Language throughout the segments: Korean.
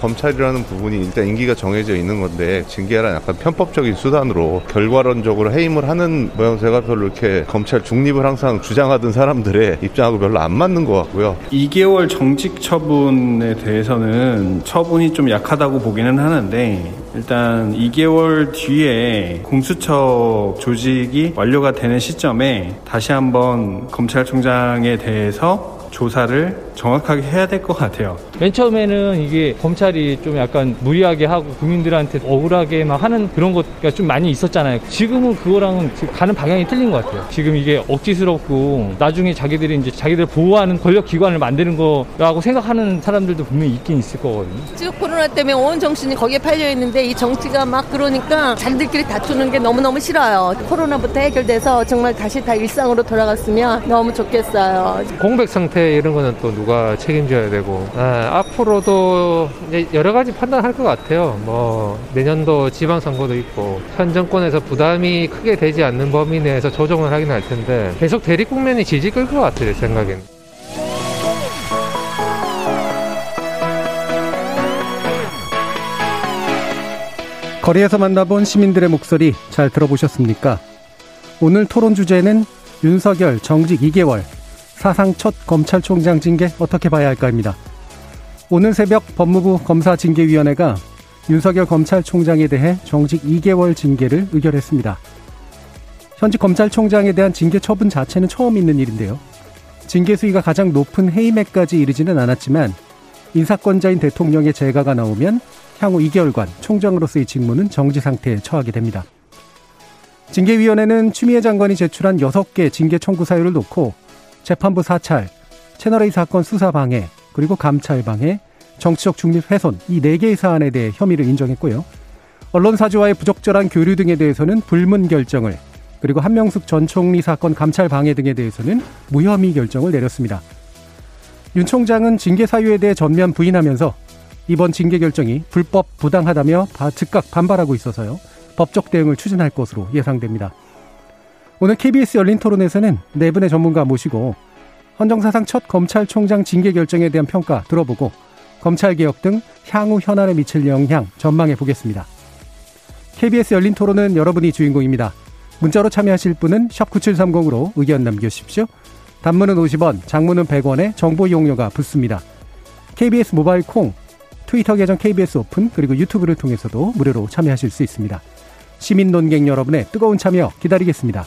검찰이라는 부분이 일단 임기가 정해져 있는 건데 징계란 약간 편법적인 수단으로 결과론적으로 해임을 하는 모양새가 별로 이렇게 검찰 중립을 항상 주장하던 사람들의 입장하고 별로 안 맞는 것 같고요. 2개월 정직 처분에 대해서는 처분이 좀 약하다고 보기는 하는데 일단 2개월 뒤에 공수처 조직이 완료가 되는 시점에 다시 한번 검찰총장에 대해서 조사를 정확하게 해야 될 것 같아요. 맨 처음에는 이게 검찰이 좀 약간 무리하게 하고 국민들한테 억울하게 막 하는 그런 것가 좀 많이 있었잖아요. 지금은 그거랑은 가는 방향이 틀린 것 같아요. 지금 이게 억지스럽고 나중에 자기들이 이제 자기들 보호하는 권력 기관을 만드는 거라고 생각하는 사람들도 분명히 있긴 있을 거거든요. 지금 코로나 때문에 온 정신이 거기에 팔려 있는데 이 정치가 막 그러니까 자기들끼리 다투는 게 너무너무 싫어요. 코로나부터 해결돼서 정말 다시 다 일상으로 돌아갔으면 너무 좋겠어요. 공백 상태 이런 거는 또 누가 책임져야 되고 아, 앞으로도 여러 가지 판단할 것 같아요. 뭐 내년도 지방선거도 있고 현 정권에서 부담이 크게 되지 않는 범위 내에서 조정을 하긴 할 텐데 계속 대립 국면이 지지 끌것 같아요. 제 생각에는. 거리에서 만나본 시민들의 목소리 잘 들어보셨습니까? 오늘 토론 주제는 윤석열 정직 2개월 사상 첫 검찰총장 징계 어떻게 봐야 할까입니다. 오늘 새벽 법무부 검사징계위원회가 윤석열 검찰총장에 대해 정직 2개월 징계를 의결했습니다. 현직 검찰총장에 대한 징계 처분 자체는 처음 있는 일인데요. 징계 수위가 가장 높은 해임에까지 이르지는 않았지만 인사권자인 대통령의 재가가 나오면 향후 2개월간 총장으로서의 직무는 정지 상태에 처하게 됩니다. 징계위원회는 추미애 장관이 제출한 6개 징계 청구 사유를 놓고 재판부 사찰, 채널A 사건 수사 방해, 그리고 감찰 방해, 정치적 중립 훼손 이 4개의 사안에 대해 혐의를 인정했고요. 언론사주와의 부적절한 교류 등에 대해서는 불문 결정을, 그리고 한명숙 전 총리 사건 감찰 방해 등에 대해서는 무혐의 결정을 내렸습니다. 윤 총장은 징계 사유에 대해 전면 부인하면서 이번 징계 결정이 불법 부당하다며 즉각 반발하고 있어서요. 법적 대응을 추진할 것으로 예상됩니다. 오늘 KBS 열린 토론에서는 네 분의 전문가 모시고 헌정사상 첫 검찰총장 징계 결정에 대한 평가 들어보고 검찰개혁 등 향후 현안에 미칠 영향 전망해 보겠습니다. KBS 열린 토론은 여러분이 주인공입니다. 문자로 참여하실 분은 9730으로 의견 남겨주십시오. 단문은 50원, 장문은 100원에 정보 이용료가 붙습니다. KBS 모바일 콩, 트위터 계정 KBS 오픈 그리고 유튜브를 통해서도 무료로 참여하실 수 있습니다. 시민 논객 여러분의 뜨거운 참여 기다리겠습니다.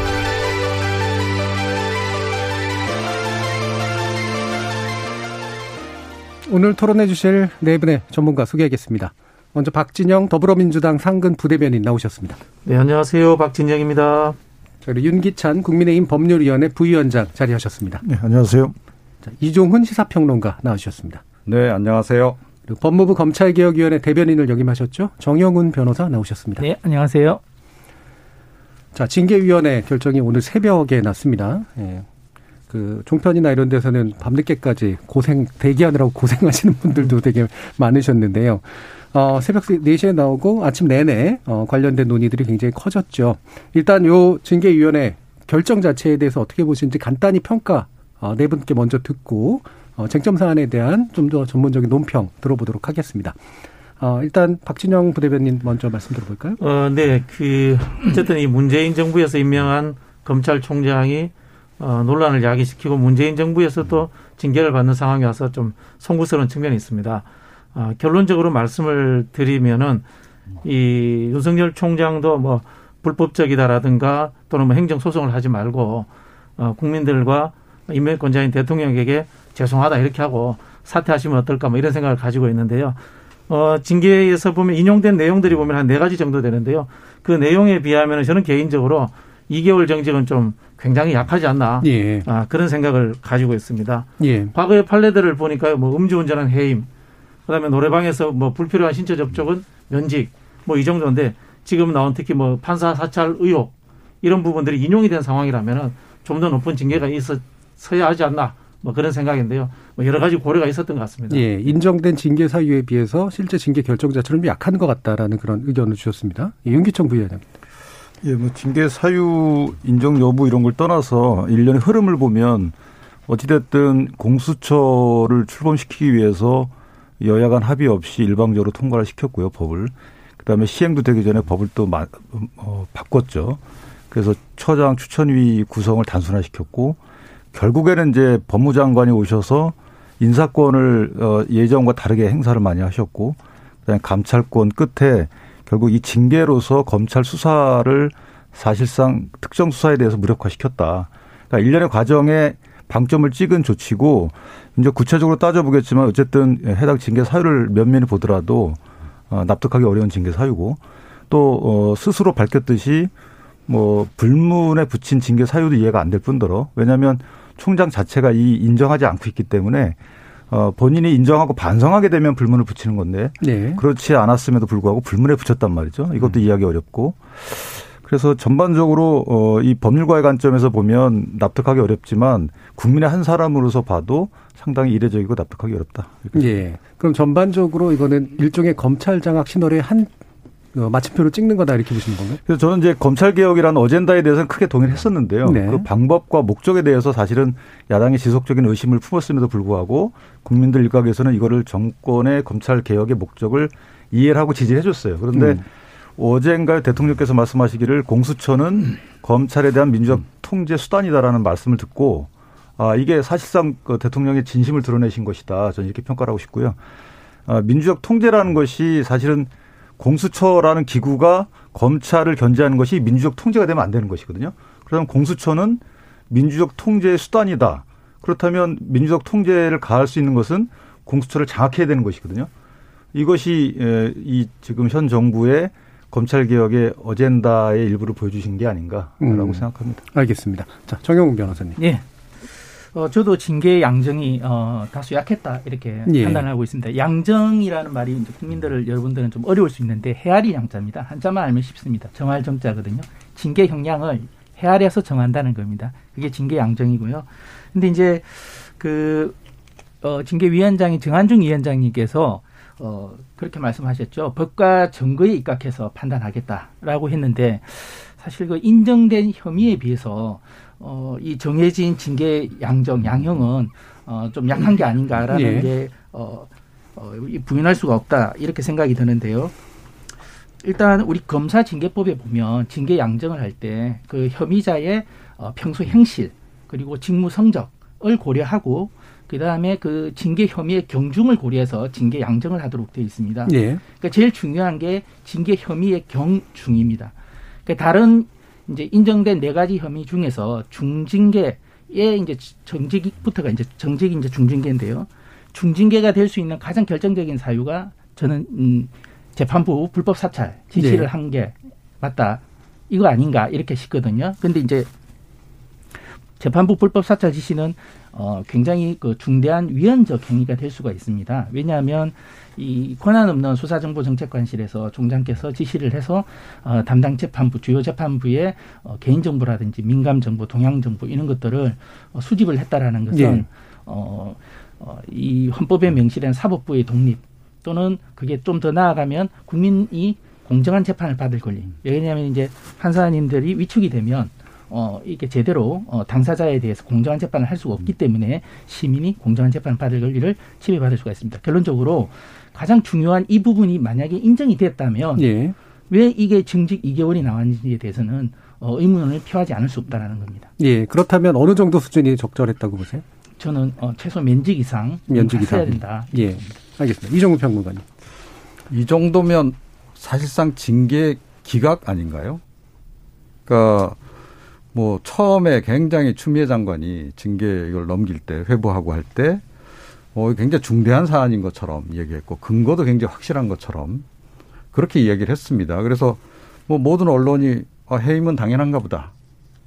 오늘 토론해 주실 네 분의 전문가 소개하겠습니다. 먼저 박진영 더불어민주당 상근 부대변인 나오셨습니다. 네, 안녕하세요. 박진영입니다. 그리고 윤기찬 국민의힘 법률위원회 부위원장 자리하셨습니다. 네, 안녕하세요. 자, 이종훈 시사평론가 나오셨습니다. 네, 안녕하세요. 그리고 법무부 검찰개혁위원회 대변인을 역임하셨죠. 정영훈 변호사 나오셨습니다. 네, 안녕하세요. 자, 징계위원회 결정이 오늘 새벽에 났습니다. 예. 그 종편이나 이런 데서는 밤늦게까지 고생 대기하느라고 고생하시는 분들도 되게 많으셨는데요. 어, 새벽 4시에 나오고 아침 내내 어, 관련된 논의들이 굉장히 커졌죠. 일단 요 징계위원회 결정 자체에 대해서 어떻게 보시는지 간단히 평가 어, 네 분께 먼저 듣고 어, 쟁점 사안에 대한 좀 더 전문적인 논평 들어보도록 하겠습니다. 어, 일단 박진영 부대변인 먼저 말씀 들어볼까요? 어, 네. 그 어쨌든 이 문재인 정부에서 임명한 검찰총장이 어, 논란을 야기시키고 문재인 정부에서도 징계를 받는 상황이 와서 좀 송구스러운 측면이 있습니다. 어, 결론적으로 말씀을 드리면은 이 윤석열 총장도 뭐 불법적이다라든가 또는 뭐 행정소송을 하지 말고 어, 국민들과 임명권자인 대통령에게 죄송하다 이렇게 하고 사퇴하시면 어떨까 뭐 이런 생각을 가지고 있는데요. 어, 징계에서 보면 인용된 내용들이 보면 한 네 가지 정도 되는데요. 그 내용에 비하면 저는 개인적으로 2개월 정직은 좀 굉장히 약하지 않나 예. 아, 그런 생각을 가지고 있습니다. 예. 과거의 판례들을 보니까 뭐 음주운전한 해임, 그다음에 노래방에서 뭐 불필요한 신체 접촉은 면직, 뭐 이 정도인데 지금 나온 특히 뭐 판사 사찰 의혹 이런 부분들이 인용이 된 상황이라면은 좀 더 높은 징계가 있어야 하지 않나 뭐 그런 생각인데요. 뭐 여러 가지 고려가 있었던 것 같습니다. 예, 인정된 징계 사유에 비해서 실제 징계 결정 자체는 좀 약한 것 같다라는 그런 의견을 주셨습니다. 예, 윤기청 부위원장님. 예, 뭐 징계 사유 인정 여부 이런 걸 떠나서 일련의 흐름을 보면 어찌됐든 공수처를 출범시키기 위해서 여야 간 합의 없이 일방적으로 통과를 시켰고요, 법을. 그다음에 시행도 되기 전에 법을 또 마, 어, 바꿨죠. 그래서 처장 추천위 구성을 단순화시켰고 결국에는 이제 법무장관이 오셔서 인사권을 어, 예전과 다르게 행사를 많이 하셨고 그다음에 감찰권 끝에 결국 이 징계로서 검찰 수사를 사실상 특정 수사에 대해서 무력화시켰다. 그러니까 일련의 과정에 방점을 찍은 조치고 이제 구체적으로 따져보겠지만 어쨌든 해당 징계 사유를 면면히 보더라도 어, 납득하기 어려운 징계 사유고 또 어, 스스로 밝혔듯이 뭐 불문에 붙인 징계 사유도 이해가 안 될 뿐더러 왜냐하면 총장 자체가 이 인정하지 않고 있기 때문에 어 본인이 인정하고 반성하게 되면 불문을 붙이는 건데 네. 그렇지 않았음에도 불구하고 불문에 붙였단 말이죠. 이것도 음. 이해하기 어렵고 그래서 전반적으로 어 이 법률가의 관점에서 보면 납득하기 어렵지만 국민의 한 사람으로서 봐도 상당히 이례적이고 납득하기 어렵다. 예. 그럼 전반적으로 이거는 일종의 검찰 장악 신호의 한 어, 마침표를 찍는 거다 이렇게 보시는 건가요? 그래서 저는 이제 검찰 개혁이라는 어젠다에 대해서는 크게 동의를 했었는데요. 네. 그 방법과 목적에 대해서 사실은 야당이 지속적인 의심을 품었음에도 불구하고 국민들 일각에서는 이거를 정권의 검찰 개혁의 목적을 이해를 하고 지지해 줬어요. 그런데 음. 어젠가 대통령께서 말씀하시기를 공수처는 음. 검찰에 대한 민주적 음. 통제 수단이다라는 말씀을 듣고 아 이게 사실상 그 대통령의 진심을 드러내신 것이다. 저는 이렇게 평가를 하고 싶고요. 아, 민주적 통제라는 것이 사실은 공수처라는 기구가 검찰을 견제하는 것이 민주적 통제가 되면 안 되는 것이거든요. 그러면 공수처는 민주적 통제의 수단이다. 그렇다면 민주적 통제를 가할 수 있는 것은 공수처를 장악해야 되는 것이거든요. 이것이 이 지금 현 정부의 검찰 개혁의 어젠다의 일부를 보여주신 게 아닌가라고 음, 생각합니다. 알겠습니다. 자 정영훈 변호사님. 예. 어, 저도 징계 양정이 어, 다소 약했다 이렇게 예. 판단하고 있습니다. 양정이라는 말이 이제 국민들을 여러분들은 좀 어려울 수 있는데 헤아리 양자입니다. 한자만 알면 쉽습니다. 정할 정자거든요. 징계 형량을 헤아려서 정한다는 겁니다. 그게 징계 양정이고요. 근데 이제 그 어, 징계위원장이 정한중 위원장님께서 어, 그렇게 말씀하셨죠. 법과 증거에 입각해서 판단하겠다라고 했는데 사실 그 인정된 혐의에 비해서 어, 이 정해진 징계 양정, 양형은 어, 좀 약한 게 아닌가라는 예. 게 어, 어, 부인할 수가 없다 이렇게 생각이 드는데요. 일단 우리 검사 징계법에 보면 징계 양정을 할 때 그 혐의자의 어, 평소 행실 그리고 직무 성적을 고려하고 그 다음에 그 징계 혐의의 경중을 고려해서 징계 양정을 하도록 되어 있습니다. 예. 그러니까 제일 중요한 게 징계 혐의의 경중입니다. 그러니까 다른 이제 인정된 네 가지 혐의 중에서 중징계의 이제 정직부터가 이제 정직이 이제 중징계인데요. 중징계가 될 수 있는 가장 결정적인 사유가 저는 음 재판부 불법 사찰 지시를 네. 한게 맞다. 이거 아닌가 이렇게 싶거든요. 근데 이제 재판부 불법 사찰 지시는 어 굉장히 그 중대한 위헌적 행위가 될 수가 있습니다. 왜냐하면 이 권한 없는 수사정보정책관실에서 총장께서 지시를 해서 어, 담당 재판부 주요 재판부의 어, 개인 정보라든지 민감 정보, 동향 정보 이런 것들을 어, 수집을 했다라는 것은 예. 어, 어, 이 헌법에 명시된 사법부의 독립 또는 그게 좀 더 나아가면 국민이 공정한 재판을 받을 권리. 왜냐하면 이제 판사님들이 위축이 되면 어, 이게 제대로 어, 당사자에 대해서 공정한 재판을 할 수가 없기 때문에 시민이 공정한 재판을 받을 권리를 침해받을 수가 있습니다. 결론적으로 가장 중요한 이 부분이 만약에 인정이 됐다면 예. 왜 이게 증직 2개월이 나왔는지에 대해서는 어, 의문을 표하지 않을 수 없다라는 겁니다. 예, 그렇다면 어느 정도 수준이 적절했다고 보세요? 저는 어, 최소 면직 이상 면직 이상 해야 된다. 예, 알겠습니다. 이정우 평론가님. 이 정도면 사실상 징계 기각 아닌가요? 그러니까 뭐 처음에 굉장히 추미애 장관이 징계 이걸 넘길 때 회부하고 할 때 어, 굉장히 중대한 사안인 것처럼 얘기했고 근거도 굉장히 확실한 것처럼 그렇게 이야기를 했습니다. 그래서 뭐 모든 언론이 어, 해임은 당연한가 보다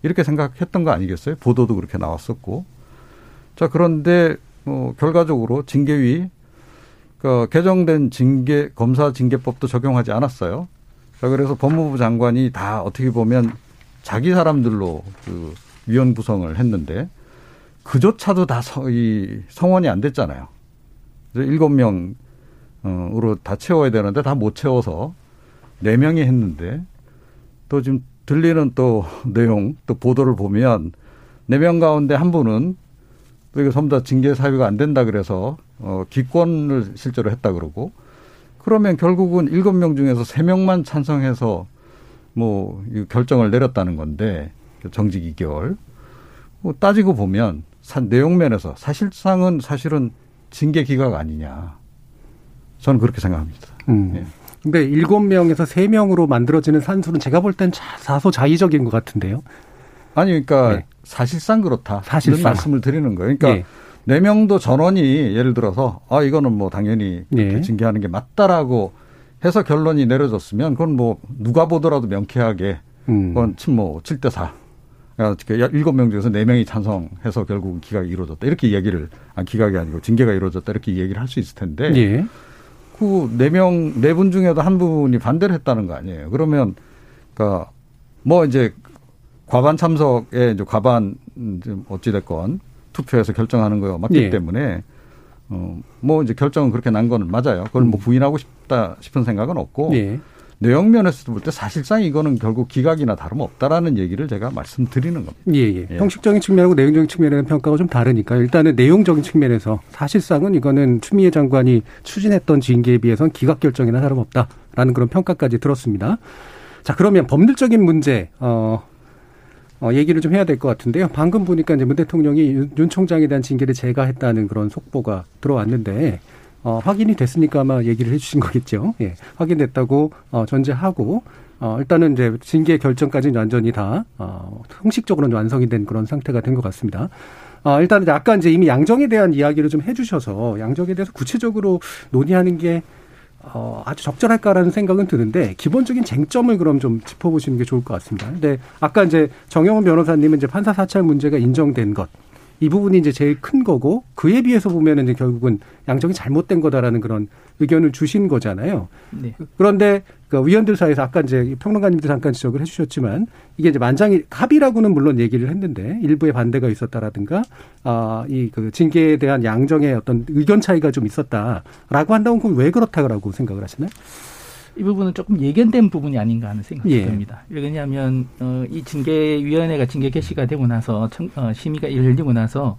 이렇게 생각했던 거 아니겠어요? 보도도 그렇게 나왔었고. 자, 그런데 뭐 결과적으로 징계위 그 개정된 징계 검사 징계법도 적용하지 않았어요. 자, 그래서 법무부 장관이 다 어떻게 보면 자기 사람들로 그 위원 구성을 했는데 그조차도 다 이 성원이 안 됐잖아요. 일곱 명으로 다 채워야 되는데 다 못 채워서 네 명이 했는데 또 지금 들리는 또 내용 또 보도를 보면 네 명 가운데 한 분은 또 이거 전부 다 징계 사유가 안 된다 그래서 어 기권을 실제로 했다 그러고 그러면 결국은 일곱 명 중에서 세 명만 찬성해서 뭐 결정을 내렸다는 건데 정직 2개월 뭐 따지고 보면 내용 면에서 사실상은 사실은 징계 기각 아니냐 저는 그렇게 생각합니다. 음. 네. 근데 일곱 명에서 세 명으로 만들어지는 산수는 제가 볼 땐 다소 자의적인 것 같은데요. 아니 그러니까 네. 사실상 그렇다. 사실상 말씀을 드리는 거예요. 그러니까 네. 네 명도 전원이 예를 들어서 아 이거는 뭐 당연히 네. 징계하는 게 맞다라고 해서 결론이 내려졌으면 그건 뭐 누가 보더라도 명쾌하게 음. 그건 뭐 7대 4. 그러니까 일곱 명 중에서 네 명이 찬성해서 결국 기각이 이루어졌다. 이렇게 얘기를 아 기각이 아니고 징계가 이루어졌다. 이렇게 얘기를 할 수 있을 텐데. 예. 그 네 명, 네 분 중에도 한 분이 반대를 했다는 거 아니에요. 그러면, 그니까, 뭐 이제 과반 참석에 이제 과반 어찌됐건 투표해서 결정하는 거 맞기 예. 때문에 어, 뭐 이제 결정은 그렇게 난 거는 맞아요. 그걸 뭐 음. 부인하고 싶다 싶은 생각은 없고. 예. 내용 면에서 볼때 사실상 이거는 결국 기각이나 다름없다라는 얘기를 제가 말씀드리는 겁니다. 예, 예. 예. 형식적인 측면하고 내용적인 측면에는 평가가 좀 다르니까 일단은 내용적인 측면에서 사실상은 이거는 추미애 장관이 추진했던 징계에 비해서는 기각 결정이나 다름없다라는 그런 평가까지 들었습니다. 자, 그러면 법률적인 문제, 어, 어, 얘기를 좀 해야 될 것 같은데요. 방금 보니까 이제 문 대통령이 윤, 윤 총장에 대한 징계를 제가했다는 그런 속보가 들어왔는데, 어, 확인이 됐으니까 아마 얘기를 해주신 거겠죠. 예, 확인됐다고 어, 전제하고 어, 일단은 이제 징계 결정까지는 완전히 다 어, 형식적으로는 완성이 된 그런 상태가 된 것 같습니다. 어, 일단은 아까 이제 이미 양정에 대한 이야기를 좀 해주셔서 양정에 대해서 구체적으로 논의하는 게 어, 아주 적절할까라는 생각은 드는데 기본적인 쟁점을 그럼 좀 짚어보시는 게 좋을 것 같습니다. 근데 아까 이제 정영훈 변호사님은 이제 판사 사찰 문제가 인정된 것. 이 부분이 이제 제일 큰 거고 그에 비해서 보면은 이제 결국은 양정이 잘못된 거다라는 그런 의견을 주신 거잖아요. 네. 그런데 그 위원들 사이에서 아까 이제 평론가님들 잠깐 지적을 해주셨지만 이게 이제 만장이 합의라고는 물론 얘기를 했는데 일부의 반대가 있었다라든가 아이 그 징계에 대한 양정의 어떤 의견 차이가 좀 있었다라고 한다면 그럼 왜 그렇다고 생각을 하시나요? 이 부분은 조금 예견된 부분이 아닌가 하는 생각이 예. 듭니다. 왜냐하면 어, 이 징계위원회가 징계 개시가 되고 나서 청, 어, 심의가 열리고 나서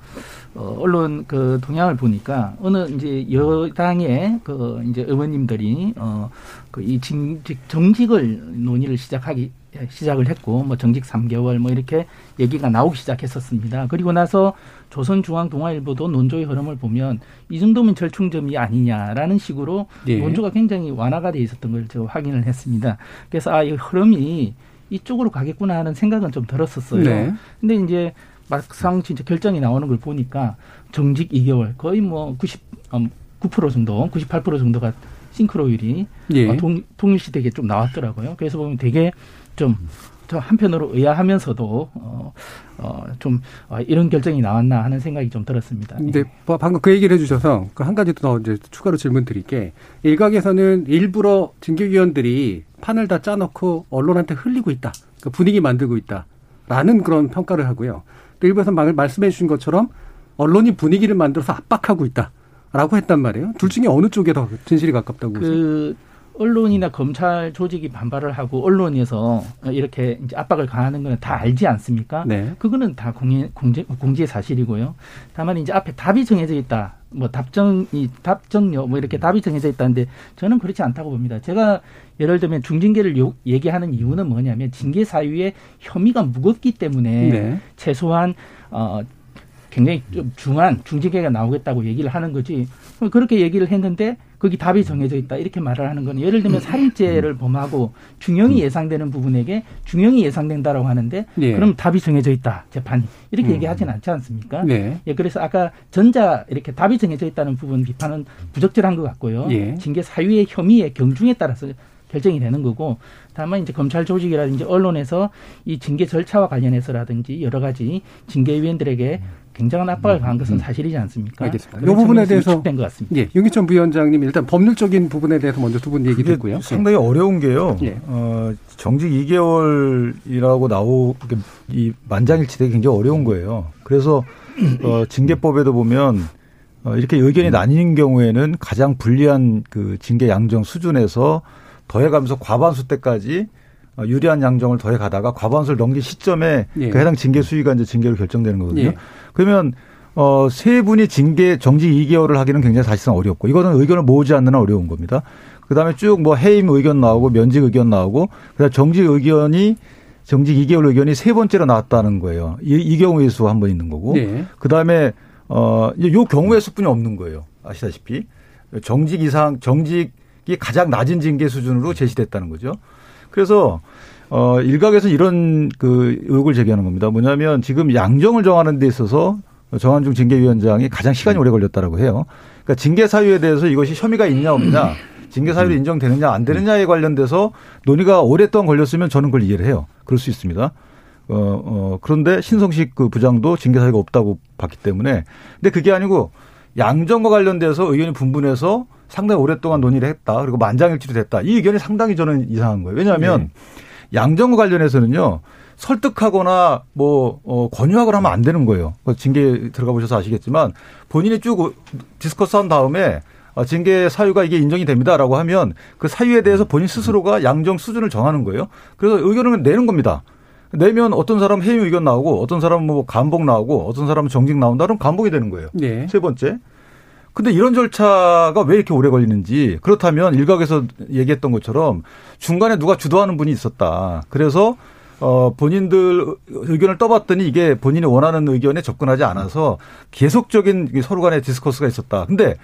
어, 언론 그 동향을 보니까 어느 이제 여당의 그 이제 의원님들이 어, 그이 징직 정직을 논의를 시작하기 시작을 했고 뭐 정직 3개월 뭐 이렇게 얘기가 나오기 시작했었습니다. 그리고 나서 조선중앙동아일보도 논조의 흐름을 보면 이 정도면 절충점이 아니냐라는 식으로 예. 논조가 굉장히 완화가 돼 있었던 걸 제가 확인을 했습니다. 그래서 아 이 흐름이 이쪽으로 가겠구나 하는 생각은 좀 들었었어요. 네. 근데 이제 막상 진짜 결정이 나오는 걸 보니까 정직 2개월 거의 뭐 90, 9% 정도, 98% 정도가 싱크로율이 예. 어, 동, 통일시대에 좀 나왔더라고요. 그래서 보면 되게 좀, 저 한편으로 의아하면서도 어, 어, 좀 어, 이런 결정이 나왔나 하는 생각이 좀 들었습니다. 네, 뭐 방금 그 얘기를 해주셔서 그한 가지 더 이제 추가로 질문 드릴 게. 일각에서는 일부러 징계위원들이 판을 다 짜놓고 언론한테 흘리고 있다. 그 분위기 만들고 있다라는 그런 평가를 하고요. 또 일부에서 말씀해 주신 것처럼 언론이 분위기를 만들어서 압박하고 있다 라고 했단 말이에요. 둘 중에 어느 쪽에 더 진실이 가깝다고 그 보세요? 언론이나 검찰 조직이 반발을 하고 언론에서 이렇게 이제 압박을 가하는 거는 다 알지 않습니까? 네. 그거는 다 공개, 공제, 공지의 사실이고요. 다만 이제 앞에 답이 정해져 있다. 뭐 답정이 답정요 뭐 이렇게 답이 정해져 있다는데 저는 그렇지 않다고 봅니다. 제가 예를 들면 중징계를 요, 얘기하는 이유는 뭐냐면 징계 사유의 혐의가 무겁기 때문에 네. 최소한 어 굉장히 좀 중한 중징계가 나오겠다고 얘기를 하는 거지. 그렇게 얘기를 했는데 거기 답이 정해져 있다 이렇게 말을 하는 건 예를 들면 살인죄를 범하고 중형이 예상되는 부분에게 중형이 예상된다라고 하는데 예. 그럼 답이 정해져 있다 재판이 이렇게 음. 얘기하지는 않지 않습니까? 네. 예, 그래서 아까 전자 이렇게 답이 정해져 있다는 부분 비판은 부적절한 것 같고요. 예. 징계 사유의 혐의의 경중에 따라서 결정이 되는 거고 다만 이제 검찰 조직이라든지 언론에서 이 징계 절차와 관련해서라든지 여러 가지 징계위원들에게 굉장한 압박을 가한 것은 사실이지 않습니까? 알겠습니다. 이 부분에 대해서 된것 같습니다. 예, 윤기천 부위원장님 일단 법률적인 부분에 대해서 먼저 두 분 얘기 듣고요. 상당히 어려운 게요. 예. 어, 정직 2개월이라고 나오 이 만장일치되기 굉장히 어려운 거예요. 그래서 어, 징계법에도 보면 어, 이렇게 의견이 나뉘는 경우에는 가장 불리한 그 징계 양정 수준에서 더해가면서 과반수 때까지 어, 유리한 양정을 더해 가다가 과반수를 넘긴 시점에 예. 그 해당 징계 수위가 이제 징계로 결정되는 거거든요. 예. 그러면 어, 세 분이 징계 정직 2개월을 하기는 굉장히 사실상 어렵고 이거는 의견을 모으지 않는 한 어려운 겁니다. 그다음에 쭉 뭐 해임 의견 나오고 면직 의견 나오고 그다음 정직 의견이 정직 2개월 의견이 세 번째로 나왔다는 거예요. 이, 이 경우의 수 한 번 있는 거고. 네. 그다음에 어, 이제 요 경우의 수뿐이 없는 거예요. 아시다시피. 정직 이상 정직 이 가장 낮은 징계 수준으로 제시됐다는 거죠. 그래서 어 일각에서 이런 그 의혹을 제기하는 겁니다. 뭐냐면 지금 양정을 정하는 데 있어서 정한중 징계위원장이 가장 시간이 오래 걸렸다라고 해요. 그러니까 징계 사유에 대해서 이것이 혐의가 있냐 없냐, 징계 사유로 인정되느냐 안 되느냐에 관련돼서 논의가 오랫동안 걸렸으면 저는 그걸 이해를 해요. 그럴 수 있습니다. 어, 어, 그런데 신성식 그 부장도 징계 사유가 없다고 봤기 때문에. 근데 그게 아니고 양정과 관련돼서 의견이 분분해서 상당히 오랫동안 논의를 했다. 그리고 만장일치로 됐다. 이 의견이 상당히 저는 이상한 거예요. 왜냐하면 네. 양정과 관련해서는요. 설득하거나 뭐 어, 권유하거나 하면 안 되는 거예요. 그 징계 들어가 보셔서 아시겠지만 본인이 쭉 디스커스한 다음에 어, 징계 사유가 이게 인정이 됩니다라고 하면 그 사유에 대해서 본인 스스로가 양정 수준을 정하는 거예요. 그래서 의견을 내는 겁니다. 내면 어떤 사람 해임 의견 나오고 어떤 사람은 뭐 감봉 나오고 어떤 사람은 정직 나온다 그럼 감봉이 되는 거예요. 네. 세 번째. 근데 이런 절차가 왜 이렇게 오래 걸리는지 그렇다면 일각에서 얘기했던 것처럼 중간에 누가 주도하는 분이 있었다. 그래서 어 본인들 의견을 떠봤더니 이게 본인이 원하는 의견에 접근하지 않아서 계속적인 서로 간의 discuss가 있었다. 근데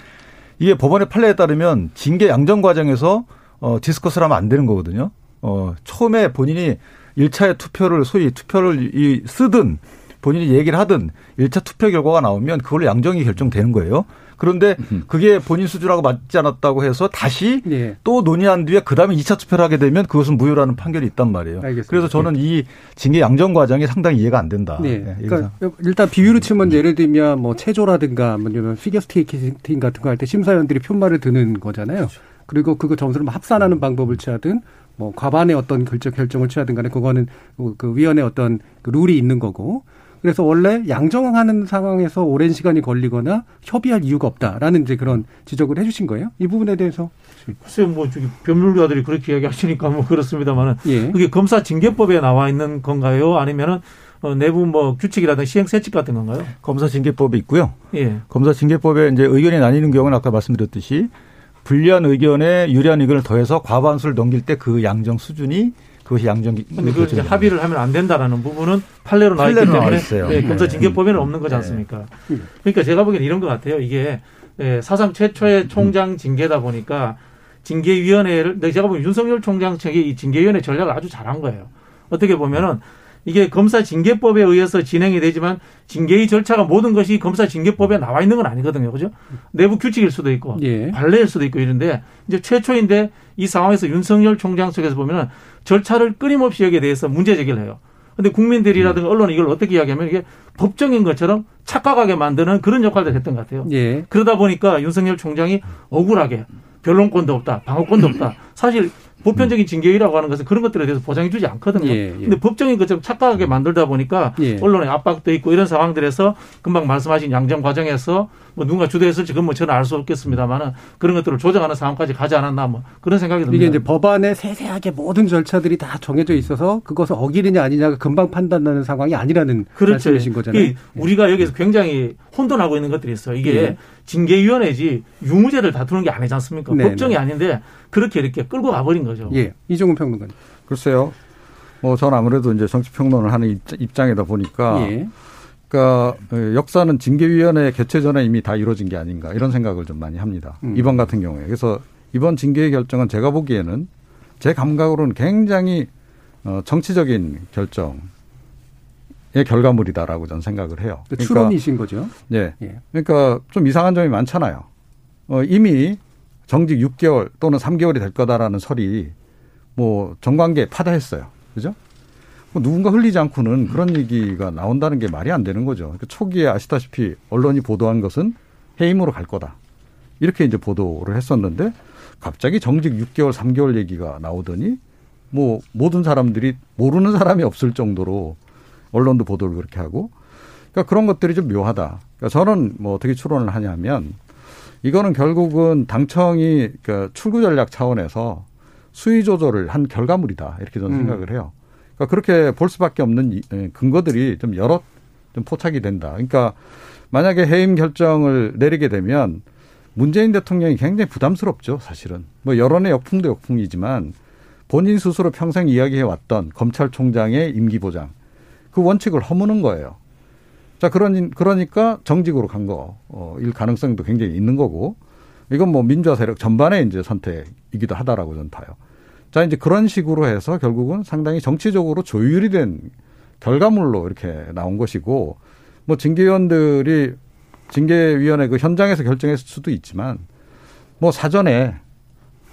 이게 법원의 판례에 따르면 징계 양정 과정에서 어 discuss를 하면 안 되는 거거든요. 어 처음에 본인이 1차의 투표를 소위 투표를 이 쓰든 본인이 얘기를 하든 1차 투표 결과가 나오면 그걸로 양정이 결정되는 거예요. 그런데 그게 본인 수준하고 맞지 않았다고 해서 다시 네. 또 논의한 뒤에 그다음에 2차 투표를 하게 되면 그것은 무효라는 판결이 있단 말이에요. 알겠습니다. 그래서 저는 이 징계 양정 과정이 상당히 이해가 안 된다. 네. 네, 그러니까 일단 비유로 치면 예를 들면 뭐 체조라든가 아니면 피겨스케이팅 같은 거 할 때 심사위원들이 편말을 드는 거잖아요. 그리고 그거 점수를 뭐 합산하는 방법을 취하든 뭐 과반의 어떤 결정 결정을 취하든 간에 그거는 그 위원회 어떤 그 룰이 있는 거고. 그래서 원래 양정하는 상황에서 오랜 시간이 걸리거나 협의할 이유가 없다라는 이제 그런 지적을 해주신 거예요. 이 부분에 대해서 글쎄요, 뭐, 저기, 법률가들이 그렇게 이야기하시니까 뭐 그렇습니다만은. 예. 그게 검사 징계법에 나와 있는 건가요? 아니면은, 어, 내부 뭐 규칙이라든가 시행 세칙 같은 건가요? 검사 징계법이 있고요. 예. 검사 징계법에 이제 의견이 나뉘는 경우는 아까 말씀드렸듯이 불리한 의견에 유리한 의견을 더해서 과반수를 넘길 때 그 양정 수준이 그것이 양정 근데 그걸 이제 합의를 하면 안 된다라는 부분은 판례로 나와 있기 때문에 있어요. 네, 검사 네. 징계법에는 없는 거지 네. 않습니까? 그러니까 제가 보기에는 이런 것 같아요. 이게 예, 사상 최초의 총장 징계다 보니까 징계위원회를 제가 보기엔 윤석열 총장 측이 이 징계위원회 전략을 아주 잘한 거예요. 어떻게 보면은 이게 검사 징계법에 의해서 진행이 되지만 징계의 절차가 모든 것이 검사 징계법에 나와 있는 건 아니거든요. 그죠? 내부 규칙일 수도 있고 예. 관례일 수도 있고 이런데 이제 최초인데 이 상황에서 윤석열 총장 측에서 보면은 절차를 끊임없이 여기에 대해서 문제 제기를 해요. 근데 국민들이라든가 언론이 이걸 어떻게 이야기하면 이게 법정인 것처럼 착각하게 만드는 그런 역할을 했던 것 같아요. 예. 그러다 보니까 윤석열 총장이 억울하게 변론권도 없다, 방어권도 없다. 사실 보편적인 징계위라고 하는 것은 그런 것들에 대해서 보장해 주지 않거든요. 예, 예. 근데 법정인 것처럼 착각하게 만들다 보니까 예. 언론의 압박도 있고 이런 상황들에서 금방 말씀하신 양정 과정에서 뭐 누가 주도했을지 그건 뭐 저는 알 수 없겠습니다만은 그런 것들을 조정하는 상황까지 가지 않았나 뭐 그런 생각이 듭니다. 이게 이제 법안에 세세하게 모든 절차들이 다 정해져 있어서 그것을 어기느냐 아니냐가 금방 판단나는 상황이 아니라는 그렇죠. 말씀이신 거잖아요. 이 우리가 여기서 굉장히 혼돈하고 있는 것들이 있어요. 이게 예. 징계위원회지 유무죄를 다투는 게 아니지 않습니까? 네, 법정이 네. 아닌데 그렇게 이렇게 끌고 가버린 거죠. 예, 이종훈 평론가님. 글쎄요. 뭐 저는 아무래도 이제 정치 평론을 하는 입- 입장이다 보니까 예. 그러니까 어, 역사는 징계위원회 개최 전에 이미 다 이루어진 게 아닌가 이런 생각을 좀 많이 합니다. 음. 이번 같은 경우에 그래서 이번 징계의 결정은 제가 보기에는 제 감각으로는 굉장히 어, 정치적인 결정 의 결과물이다라고 저는 생각을 해요. 그 추론이신 거죠. 예. 예. 그러니까 좀 이상한 점이 많잖아요. 어, 이미 정직 6개월 또는 3개월이 될 거다라는 설이 뭐 정관계 파다했어요. 그죠? 뭐 누군가 흘리지 않고는 그런 얘기가 나온다는 게 말이 안 되는 거죠. 그러니까 초기에 아시다시피 언론이 보도한 것은 해임으로 갈 거다. 이렇게 이제 보도를 했었는데 갑자기 정직 6개월, 3개월 얘기가 나오더니 뭐 모든 사람들이 모르는 사람이 없을 정도로 언론도 보도를 그렇게 하고 그러니까 그런 것들이 좀 묘하다. 그러니까 저는 뭐 어떻게 추론을 하냐면 이거는 결국은 당청이 그러니까 출구 전략 차원에서 수위 조절을 한 결과물이다. 이렇게 저는 음. 생각을 해요. 그러니까 그렇게 볼 수밖에 없는 예, 근거들이 좀 여러 좀 포착이 된다. 그러니까 만약에 해임 결정을 내리게 되면 문재인 대통령이 굉장히 부담스럽죠, 사실은. 뭐 여론의 역풍도 역풍이지만 본인 스스로 평생 이야기해 왔던 검찰총장의 임기 보장 그 원칙을 허무는 거예요. 자, 그러니, 그러니까 정직으로 간 거, 어, 일 가능성도 굉장히 있는 거고, 이건 뭐 민주화 세력 전반의 이제 선택이기도 하다라고 저는 봐요. 자, 이제 그런 식으로 해서 결국은 상당히 정치적으로 조율이 된 결과물로 이렇게 나온 것이고, 뭐 징계위원들이 징계위원회 그 현장에서 결정했을 수도 있지만, 뭐 사전에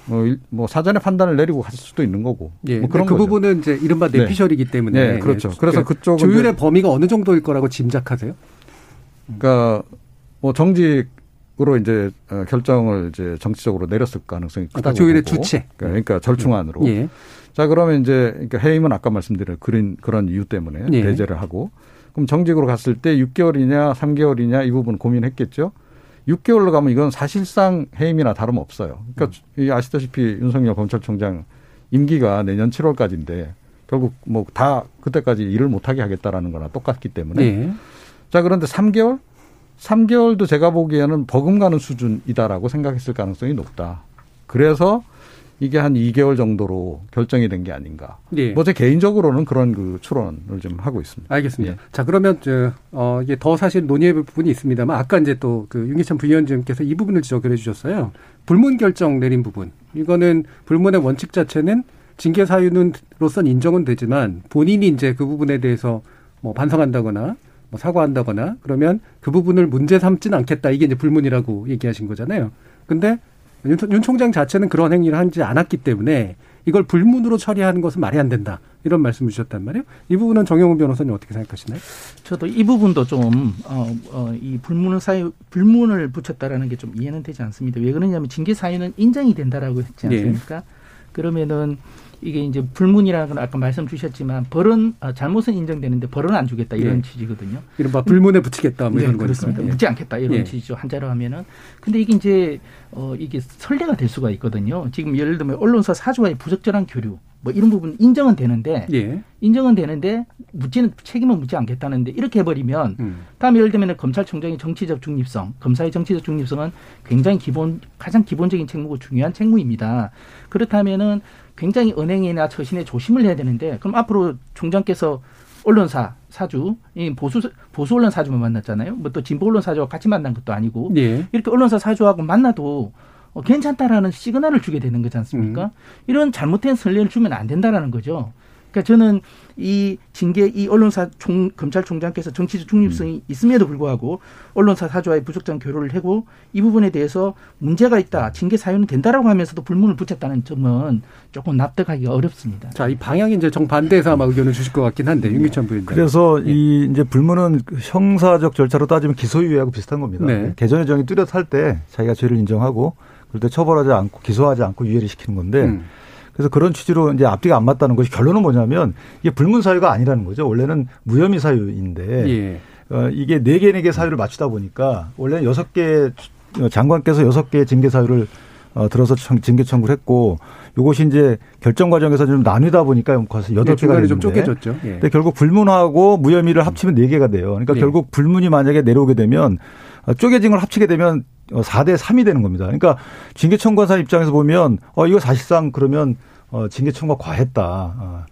뭐, 뭐 사전에 판단을 내리고 갔을 수도 있는 거고. 예. 뭐 그런 그 거죠. 부분은 이제 이른바 네. 내피셜이기 네. 때문에. 네, 그렇죠. 그래서 그 그쪽 조율의 범위가 어느 정도일 거라고 짐작하세요? 그러니까 뭐 정직 으로 이제 어, 결정을 이제 정치적으로 내렸을 가능성이 크다고 조율의 보고. 주체. 그러니까 절충안으로. 예. 자 그러면 이제 그러니까 해임은 아까 말씀드린 그런 그런 이유 때문에 예. 배제를 하고 그럼 정직으로 갔을 때 6개월이냐 3개월이냐 이 부분 고민했겠죠. 6개월로 가면 이건 사실상 해임이나 다름 없어요. 그러니까 음. 아시다시피 윤석열 검찰총장 임기가 내년 7월까지인데 결국 뭐 다 그때까지 일을 못하게 하겠다라는 거나 똑같기 때문에. 네. 자, 그런데 3개월? 3개월도 제가 보기에는 버금가는 수준이다라고 생각했을 가능성이 높다. 그래서 이게 한 2개월 정도로 결정이 된 게 아닌가. 예. 뭐제 개인적으로는 그런 그 추론을 좀 하고 있습니다. 알겠습니다. 예. 자 그러면 저, 어, 이게 더 사실 논의해 볼 부분이 있습니다만 아까 이제 또 그 윤기찬 부위원장께서 이 부분을 지적을 해주셨어요. 불문 결정 내린 부분. 이거는 불문의 원칙 자체는 징계 사유는로선 인정은 되지만 본인이 이제 그 부분에 대해서 뭐 반성한다거나 뭐 사과한다거나 그러면 그 부분을 문제 삼지는 않겠다. 이게 이제 불문이라고 얘기하신 거잖아요. 근데 윤, 윤 총장 자체는 그런 행위를 하지 않았기 때문에 이걸 불문으로 처리하는 것은 말이 안 된다. 이런 말씀을 주셨단 말이에요. 이 부분은 정영훈 변호사님 어떻게 생각하시나요? 저도 이 부분도 좀, 어, 어, 이 불문을 사유, 불문을 붙였다라는 게 좀 이해는 되지 않습니다. 왜 그러냐면 징계 사유는 인정이 된다라고 했지 네. 않습니까? 네. 그러면은 이게 이제 불문이라는 건 아까 말씀 주셨지만 벌은 아, 잘못은 인정되는데 벌은 안 주겠다 이런 예. 취지거든요. 이른바 불문에 붙이겠다 뭐 네, 이런 그렇습니다. 예. 묻지 않겠다 이런 예. 취지죠 한자로 하면은. 근데 이게 이제 어 이게 설례가 될 수가 있거든요. 지금 예를 들면 언론사 사주와의 부적절한 교류 뭐 이런 부분 인정은 되는데 예. 인정은 되는데 묻지는 책임은 묻지 않겠다는데 이렇게 해버리면 음. 다음 예를 들면 검찰총장의 정치적 중립성, 검사의 정치적 중립성은 굉장히 기본 가장 기본적인 책무고 중요한 책무입니다. 그렇다면은 굉장히 은행이나 처신에 조심을 해야 되는데 그럼 앞으로 총장께서 언론사 사주, 이 보수 보수 언론 사주만 만났잖아요. 뭐 또 진보 언론 사주와 같이 만난 것도 아니고 예. 이렇게 언론사 사주하고 만나도 어, 괜찮다라는 시그널을 주게 되는 거지 않습니까? 음. 이런 잘못된 선례를 주면 안 된다라는 거죠. 그러니까 저는 이 징계 이 언론사 총 검찰총장께서 정치적 중립성이 음. 있음에도 불구하고 언론사 사주와의 부적절한 교류를 하고 이 부분에 대해서 문제가 있다 징계 사유는 된다라고 하면서도 불문을 붙였다는 점은 조금 납득하기가 어렵습니다. 자, 이 방향이 이제 정반대에서 아마 의견을 주실 것 같긴 한데 윤기찬 부위원장. 그래서 네. 이 이제 불문은 형사적 절차로 따지면 기소유예하고 비슷한 겁니다. 네. 개전의 정이 뚜렷할 때 자기가 죄를 인정하고 그럴 때 처벌하지 않고 기소하지 않고 유예를 시키는 건데. 음. 그래서 그런 취지로 이제 앞뒤가 안 맞다는 것이 결론은 뭐냐면 이게 불문 사유가 아니라는 거죠. 원래는 무혐의 사유인데 예. 어, 이게 네 개 네 개 사유를 맞추다 보니까 원래 여섯 개 장관께서 여섯 개의 징계 사유를 어, 들어서 징계 청구를 했고 요것이 이제 결정 과정에서 좀 나뉘다 보니까 여덟 개가 됐는데 좀 쪼개졌죠. 예. 근데 결국 불문하고 무혐의를 합치면 네 개가 돼요. 그러니까 예. 결국 불문이 만약에 내려오게 되면 어, 쪼개진 걸 합치게 되면 4대 어, 3이 되는 겁니다. 그러니까 징계 청구사 입장에서 보면 어 이거 사실상 그러면 어 징계 청구가 과했다. 어,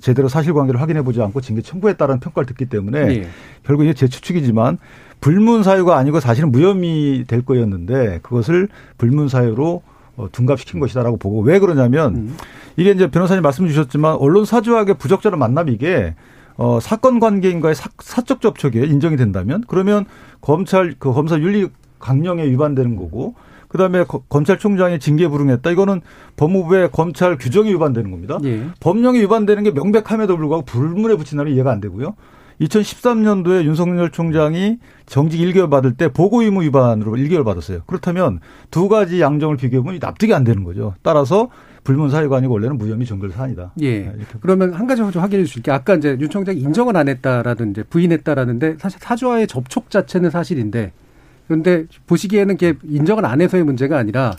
제대로 사실관계를 확인해 보지 않고 징계 청구했다라는 평가를 듣기 때문에 네. 결국 이게 제 추측이지만 불문 사유가 아니고 사실은 무혐의 될 거였는데 그것을 불문 사유로 어, 둔갑시킨 것이다라고 보고 왜 그러냐면 음. 이게 이제 변호사님 말씀 주셨지만 언론 사주하게 부적절한 만남 이게 어, 사건 관계인과의 사, 사적 접촉에 인정이 된다면 그러면 검찰 그 검사 윤리 강령에 위반되는 거고 그다음에 거, 검찰총장이 징계 불응했다. 이거는 법무부의 검찰 규정이 위반되는 겁니다. 예. 법령이 위반되는 게 명백함에도 불구하고 불문에 붙인다면 이해가 안 되고요. 2013년도에 윤석열 총장이 정직 1개월 받을 때 보고 의무 위반으로 1개월 받았어요. 그렇다면 두 가지 양정을 비교해보면 납득이 안 되는 거죠. 따라서 불문 사유가 아니고 원래는 무혐의 정글 사안이다. 예. 네, 그러면 한 가지 좀 확인해 주실게요. 아까 이제 윤 총장이 인정을 안 했다라든 이제 부인했다라는데 사실 사주와의 접촉 자체는 사실인데 그런데 보시기에는 게 인정을 안 해서의 문제가 아니라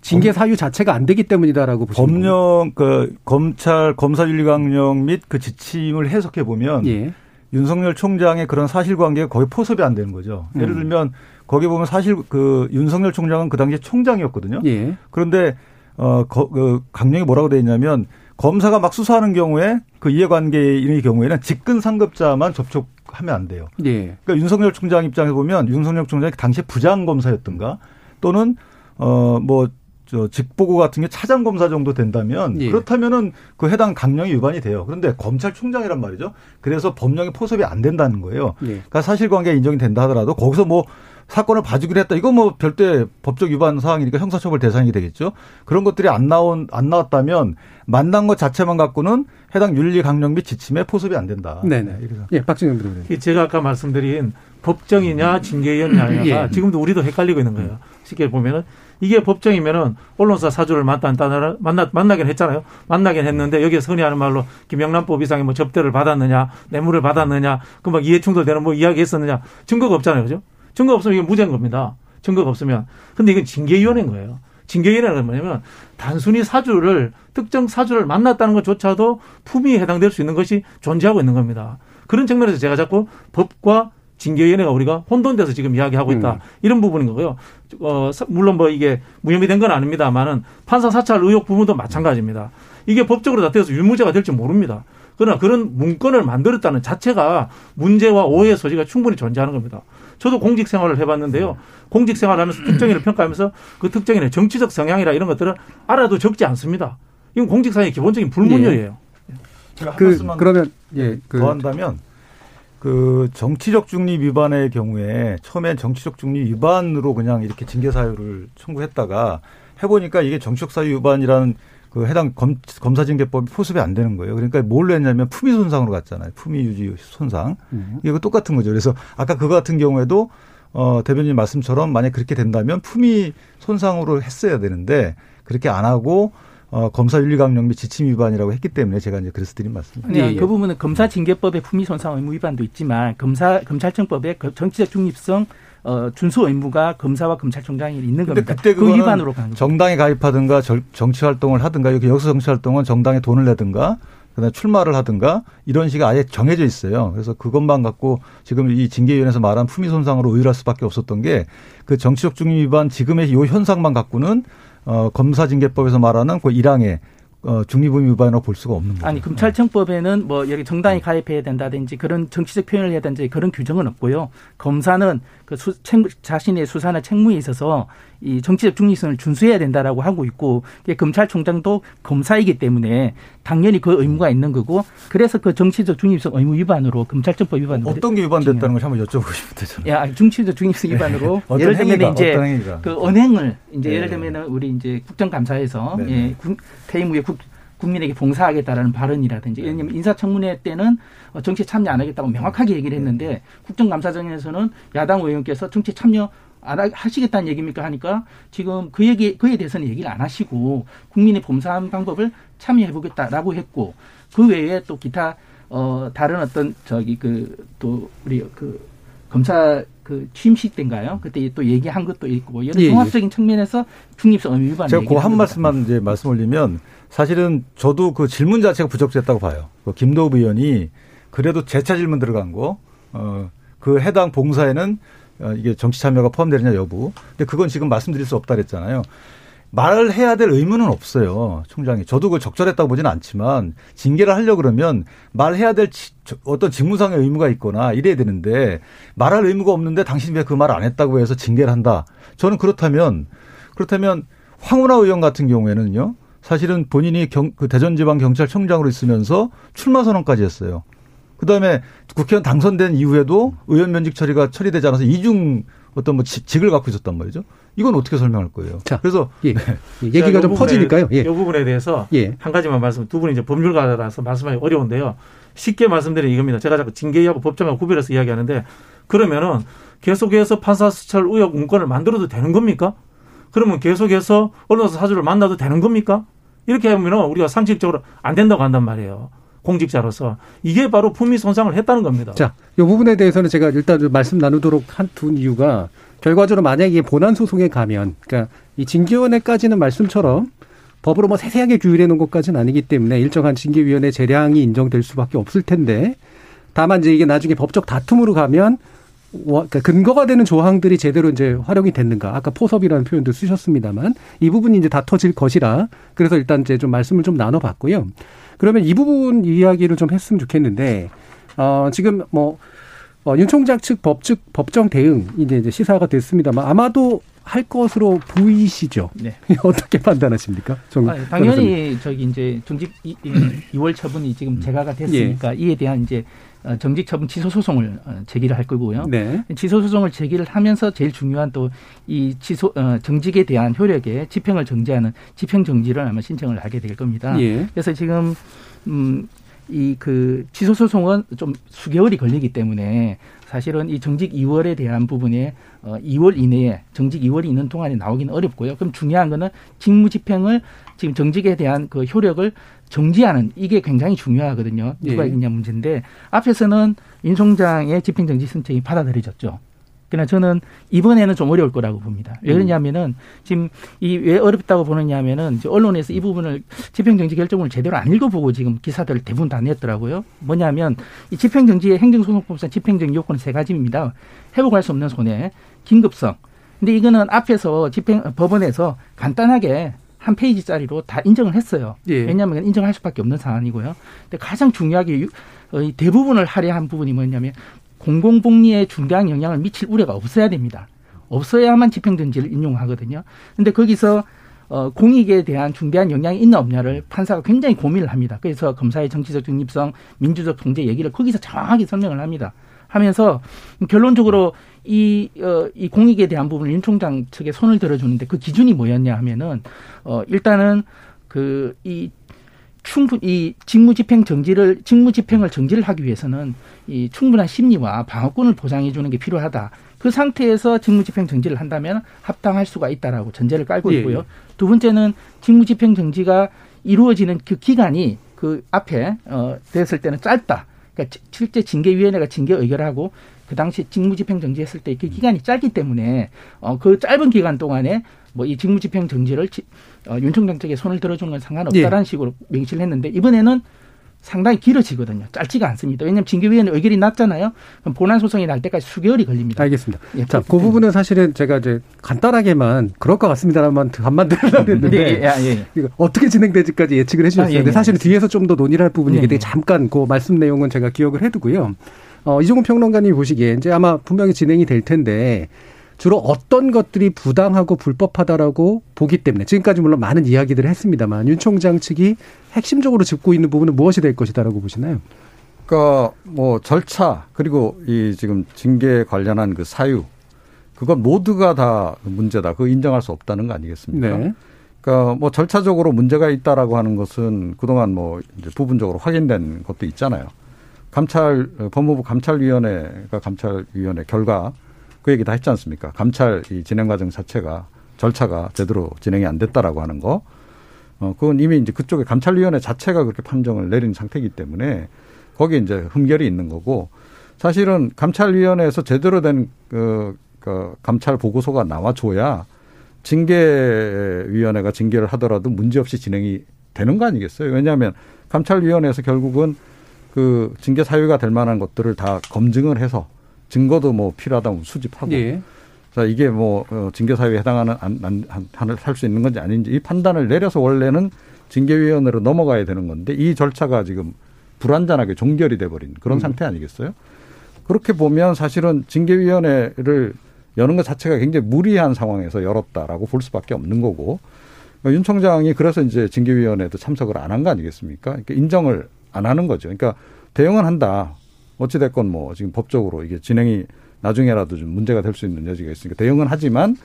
징계 사유 자체가 안 되기 때문이다라고 보시는 법령 그 검찰 검사 윤리 강령 및 그 지침을 해석해 보면 예. 윤석열 총장의 그런 사실관계가 거의 포섭이 안 되는 거죠. 예를 음. 들면 거기 보면 사실 그 윤석열 총장은 그 당시에 총장이었거든요. 예. 그런데 어, 거, 그 강령이 뭐라고 돼 있냐면 검사가 막 수사하는 경우에 그 이해관계인의 경우에는 직근 상급자만 접촉하면 안 돼요. 예. 그러니까 윤석열 총장 입장에 보면 윤석열 총장이 당시에 부장 검사였던가 또는 어뭐 저 직보고 같은 게 차장 검사 정도 된다면 예. 그렇다면은 그 해당 강령이 위반이 돼요. 그런데 검찰총장이란 말이죠. 그래서 법령이 포섭이 안 된다는 거예요. 예. 그러니까 사실관계 인정이 된다 하더라도 거기서 뭐 사건을 봐주기로 했다. 이거 뭐 별도의 법적 위반 사항이니까 형사처벌 대상이 되겠죠. 그런 것들이 안 나온 안 나왔다면 만난 것 자체만 갖고는 해당 윤리 강령 및 지침에 포섭이 안 된다. 네네. 네, 예, 박진영 부장님. 제가 아까 말씀드린 법정이냐 징계위원회냐가 예. 지금도 우리도 헷갈리고 있는 거예요. 쉽게 보면은 이게 법정이면은 언론사 사주를 만났다 만나 만나긴 했잖아요. 만나긴 했는데 여기에 선의 하는 말로 김영란법 이상의 뭐 접대를 받았느냐, 뇌물을 받았느냐, 그 막 이해충돌되는 뭐 이야기했었느냐 증거가 없잖아요, 그죠? 증거 없으면 이게 무죄인 겁니다. 증거가 없으면. 근데 이건 징계위원회인 거예요. 징계위원회는 뭐냐면 단순히 사주를 특정 사주를 만났다는 것조차도 품위에 해당될 수 있는 것이 존재하고 있는 겁니다. 그런 측면에서 제가 자꾸 법과 징계위원회가 우리가 혼돈돼서 지금 이야기하고 있다. 음. 이런 부분인 거고요. 어, 물론 뭐 이게 무혐의 된 건 아닙니다만은 판사 사찰 의혹 부분도 마찬가지입니다. 이게 법적으로 다 되어서 유무죄가 될지 모릅니다. 그러나 그런 문건을 만들었다는 자체가 문제와 오해의 소지가 충분히 존재하는 겁니다. 저도 공직 생활을 해봤는데요. 공직 생활하면서 특정인을 평가하면서 그 특정인의 정치적 성향이라 이런 것들을 알아도 적지 않습니다. 이건 공직사의 기본적인 불문율이에요. 예. 제가 그, 그러면 예, 그, 더 한다면 그 정치적 중립 위반의 경우에 처음엔 정치적 중립 위반으로 그냥 이렇게 징계 사유를 청구했다가 해보니까 이게 정치적 사유 위반이라는 그 해당 검, 검사징계법이 포섭이 안 되는 거예요. 그러니까 뭘로 했냐면 품위 손상으로 갔잖아요. 품위 유지 손상. 음. 이거 똑같은 거죠. 그래서 아까 그거 같은 경우에도 어, 대변인 말씀처럼 만약 그렇게 된다면 품위 손상으로 했어야 되는데 그렇게 안 하고 어, 검사 윤리 강령 및 지침 위반이라고 했기 때문에 제가 이제 그래서 드린 말씀입니다. 네, 예, 예. 그 부분은 검사 징계법의 품위 손상 의무 위반도 있지만 검사 검찰청법의 그 정치적 중립성 어, 준수 의무가 검사와 검찰총장이 있는 겁니다. 그때 그 위반으로 간 정당에 가입하든가 정치 활동을 하든가 이렇게 여기서 정치 활동은 정당에 돈을 내든가 그다음에 출마를 하든가 이런 식이 아예 정해져 있어요. 그래서 그것만 갖고 지금 이 징계위원회에서 말한 품위 손상으로 의율할 수밖에 없었던 게 그 정치적 중립 위반 지금의 이 현상만 갖고는 어 검사징계법에서 말하는 그 1항에 어, 중립의무 위반으로 볼 수가 없는 거죠. 아니 검찰청법에는 뭐 여기 정당이 네. 가입해야 된다든지 그런 정치적 표현을 해야 된다든지 그런 규정은 없고요. 검사는 그 수, 책, 자신의 수사나 책무에 있어서 이 정치적 중립성을 준수해야 된다라고 하고 있고 검찰총장도 검사이기 때문에 당연히 그 의무가 있는 거고 그래서 그 정치적 중립성 의무 위반으로 검찰청법 위반 어떤 게 위반됐다는 걸 한번 여쭤보고 싶은데 저는. 야 정치적 중립성 네. 위반으로 네. 예를 들면 이제 그 언행을 이제 네. 예를 들면 우리 이제 국정감사에서 네. 예, 퇴임 후에 국, 국민에게 봉사하겠다라는 발언이라든지 왜냐하면 네. 인사청문회 때는 정치 참여 안 하겠다고 명확하게 얘기를 했는데 국정감사장에서는 야당 의원께서 정치 참여 안 하시겠다는 얘기입니까 하니까 지금 그 얘기 그에 대해서는 얘기를 안 하시고 국민의 봉사한 방법을 참여해 보겠다라고 했고 그 외에 또 기타 어 다른 어떤 저기 그 또 우리 그 검사 그 취임식 때인가요? 그때 또 얘기한 것도 있고 여러 예, 예. 종합적인 측면에서 중립성 의무 위반 제가 그 한 말씀만 이제 말씀 올리면 사실은 저도 그 질문 자체가 부적절했다고 봐요. 그 김도읍 의원이 그래도 재차 질문 들어간 거, 어, 그 해당 봉사에는 어, 이게 정치 참여가 포함되느냐 여부. 근데 그건 지금 말씀드릴 수 없다 그랬잖아요. 말을 해야 될 의무는 없어요. 총장이. 저도 그 적절했다고 보지는 않지만 징계를 하려 그러면 말해야 될 어떤 직무상의 의무가 있거나 이래야 되는데 말할 의무가 없는데 당신이 왜 그 말 안 했다고 해서 징계를 한다. 저는 그렇다면 그렇다면 황운하 의원 같은 경우에는요. 사실은 본인이 경, 그 대전지방경찰청장으로 있으면서 출마 선언까지 했어요. 그다음에 국회의원 당선된 이후에도 의원 면직 처리가 처리되지 않아서 이중 어떤 뭐 직을 갖고 있었단 말이죠. 이건 어떻게 설명할 거예요? 자, 그래서 예. 네. 얘기가 좀 퍼지니까요. 예. 이 부분에 대해서 예. 한 가지만 말씀. 두 분이 이제 법률가라서 말씀하기 어려운데요. 쉽게 말씀드리는 이겁니다. 제가 자꾸 징계하고 법정하고 구별해서 이야기하는데 그러면은 계속해서 판사 수찰 의혹 문건을 만들어도 되는 겁니까? 그러면 계속해서 언론사 사주를 만나도 되는 겁니까? 이렇게 하면 우리가 상식적으로 안 된다고 한단 말이에요. 공직자로서 이게 바로 품위 손상을 했다는 겁니다. 자, 이 부분에 대해서는 제가 일단 좀 말씀 나누도록 한두 이유가 결과적으로 만약에 본안 소송에 가면, 그러니까 이 징계위원회까지는 말씀처럼 법으로 뭐 세세하게 규율해 놓은 것까지는 아니기 때문에 일정한 징계위원회 재량이 인정될 수밖에 없을 텐데, 다만 이제 이게 나중에 법적 다툼으로 가면 그러니까 근거가 되는 조항들이 제대로 이제 활용이 됐는가. 아까 포섭이라는 표현도 쓰셨습니다만 이 부분이 이제 다 터질 것이라 그래서 일단 이제 좀 말씀을 좀 나눠봤고요. 그러면 이 부분 이야기를 좀 했으면 좋겠는데 어 지금 뭐 어, 윤 총장 측 법측 법정 대응 이제 이제 시사가 됐습니다만 아마도 할 것으로 보이시죠. 네. 어떻게 판단하십니까? 정, 아, 당연히 저기 이제 정직 2 월 처분이 지금 재가가 됐으니까 예. 이에 대한 이제 어, 정직 처분 취소 소송을 어, 제기를 할 거고요. 네. 취소 소송을 제기를 하면서 제일 중요한 또 이 취소 어, 정직에 대한 효력에 집행을 정지하는 집행 정지를 아마 신청을 하게 될 겁니다. 예. 그래서 지금 음 이 그 취소 소송은 좀 수개월이 걸리기 때문에 사실은 이 정직 2월에 대한 부분에 어 2월 이내에 정직 2월이 있는 동안에 나오기는 어렵고요. 그럼 중요한 거는 직무 집행을 지금 정직에 대한 그 효력을 정지하는 이게 굉장히 중요하거든요. 누가 예. 이기냐 문제인데 앞에서는 윤 총장의 집행정지 신청이 받아들여졌죠. 그러나 저는 이번에는 좀 어려울 거라고 봅니다. 왜 그러냐면은 지금 이 왜 어렵다고 보느냐면은 언론에서 이 부분을 집행정지 결정을 제대로 안 읽어보고 지금 기사들 대부분 다 냈더라고요. 뭐냐면 이 집행정지의 행정소송법상 집행정지 요건은 세 가지입니다. 회복할 수 없는 손해, 긴급성. 근데 이거는 앞에서 집행 법원에서 간단하게 한 페이지짜리로 다 인정을 했어요. 예. 왜냐하면 인정할 수밖에 없는 사안이고요. 근데 가장 중요하게 대부분을 할애한 부분이 뭐냐면 공공복리에 중대한 영향을 미칠 우려가 없어야 됩니다. 없어야만 집행정지를 인용하거든요. 근데 거기서 어, 공익에 대한 중대한 영향이 있나 없냐를 판사가 굉장히 고민을 합니다. 그래서 검사의 정치적 중립성, 민주적 통제 얘기를 거기서 정확하게 설명을 합니다. 하면서 결론적으로 이, 어, 이 공익에 대한 부분을 윤 총장 측에 손을 들어주는데 그 기준이 뭐였냐 하면은, 어, 일단은 그, 이, 충분, 히 직무 집행 정지를, 직무 집행을 정지를 하기 위해서는 이 충분한 심리와 방어권을 보장해 주는 게 필요하다. 그 상태에서 직무 집행 정지를 한다면 합당할 수가 있다라고 전제를 깔고 예, 있고요. 예. 두 번째는 직무 집행 정지가 이루어지는 그 기간이 그 앞에 어 됐을 때는 짧다. 그러니까 실제 징계위원회가 징계 의결하고 그 당시 직무집행 정지했을 때 그 기간이 짧기 때문에 어 그 짧은 기간 동안에 뭐 이 직무집행 정지를 어, 윤 총장 측에 손을 들어주는 건 상관없다라는 예. 식으로 명시를 했는데 이번에는 상당히 길어지거든요. 짧지가 않습니다. 왜냐하면 징계위원회 의결이 났잖아요. 그럼 본안 소송이 날 때까지 수개월이 걸립니다. 알겠습니다. 예, 자, 그 부분은 사실은 제가 이제 간단하게만 그럴 것 같습니다만 한만 들으려고 했는데 예, 예, 예. 어떻게 진행될지까지 예측을 해주셨어요. 아, 예, 데 예. 사실은 뒤에서 좀 더 논의를 할 부분이기 때문에 잠깐 그 말씀 내용은 제가 기억을 해두고요. 어, 이종훈 평론가님 보시기에 이제 아마 분명히 진행이 될 텐데 주로 어떤 것들이 부당하고 불법하다라고 보기 때문에 지금까지 물론 많은 이야기들을 했습니다만 윤 총장 측이 핵심적으로 짚고 있는 부분은 무엇이 될 것이다라고 보시나요? 그러니까 뭐 절차 그리고 이 지금 징계 관련한 그 사유 그건 모두가 다 문제다. 그 인정할 수 없다는 거 아니겠습니까? 네. 그러니까 뭐 절차적으로 문제가 있다라고 하는 것은 그동안 뭐 이제 부분적으로 확인된 것도 있잖아요. 감찰 법무부 감찰위원회가 감찰위원회 결과 그 얘기 다 했지 않습니까? 감찰 이 진행 과정 자체가 절차가 제대로 진행이 안 됐다라고 하는 거. 어, 그건 이미 이제 그쪽에 감찰위원회 자체가 그렇게 판정을 내린 상태이기 때문에 거기에 이제 흠결이 있는 거고 사실은 감찰위원회에서 제대로 된 그, 그 감찰 보고서가 나와줘야 징계위원회가 징계를 하더라도 문제없이 진행이 되는 거 아니겠어요? 왜냐하면 감찰위원회에서 결국은 그 징계 사유가 될 만한 것들을 다 검증을 해서 증거도 뭐 필요하다면 수집하고. 예. 자, 이게 뭐 어, 징계 사유에 해당하는 안안을 할 수 있는 건지 아닌지 이 판단을 내려서 원래는 징계위원회로 넘어가야 되는 건데 이 절차가 지금 불완전하게 종결이 돼 버린 그런 음. 상태 아니겠어요? 그렇게 보면 사실은 징계위원회를 여는 것 자체가 굉장히 무리한 상황에서 열었다라고 볼 수밖에 없는 거고 그러니까 윤 총장이 그래서 이제 징계위원회도 참석을 안 한 거 아니겠습니까? 그러니까 인정을 안 하는 거죠. 그러니까 대응은 한다. 어찌됐건 뭐 지금 법적으로 이게 진행이 나중에라도 좀 문제가 될 수 있는 여지가 있으니까 대응은 하지만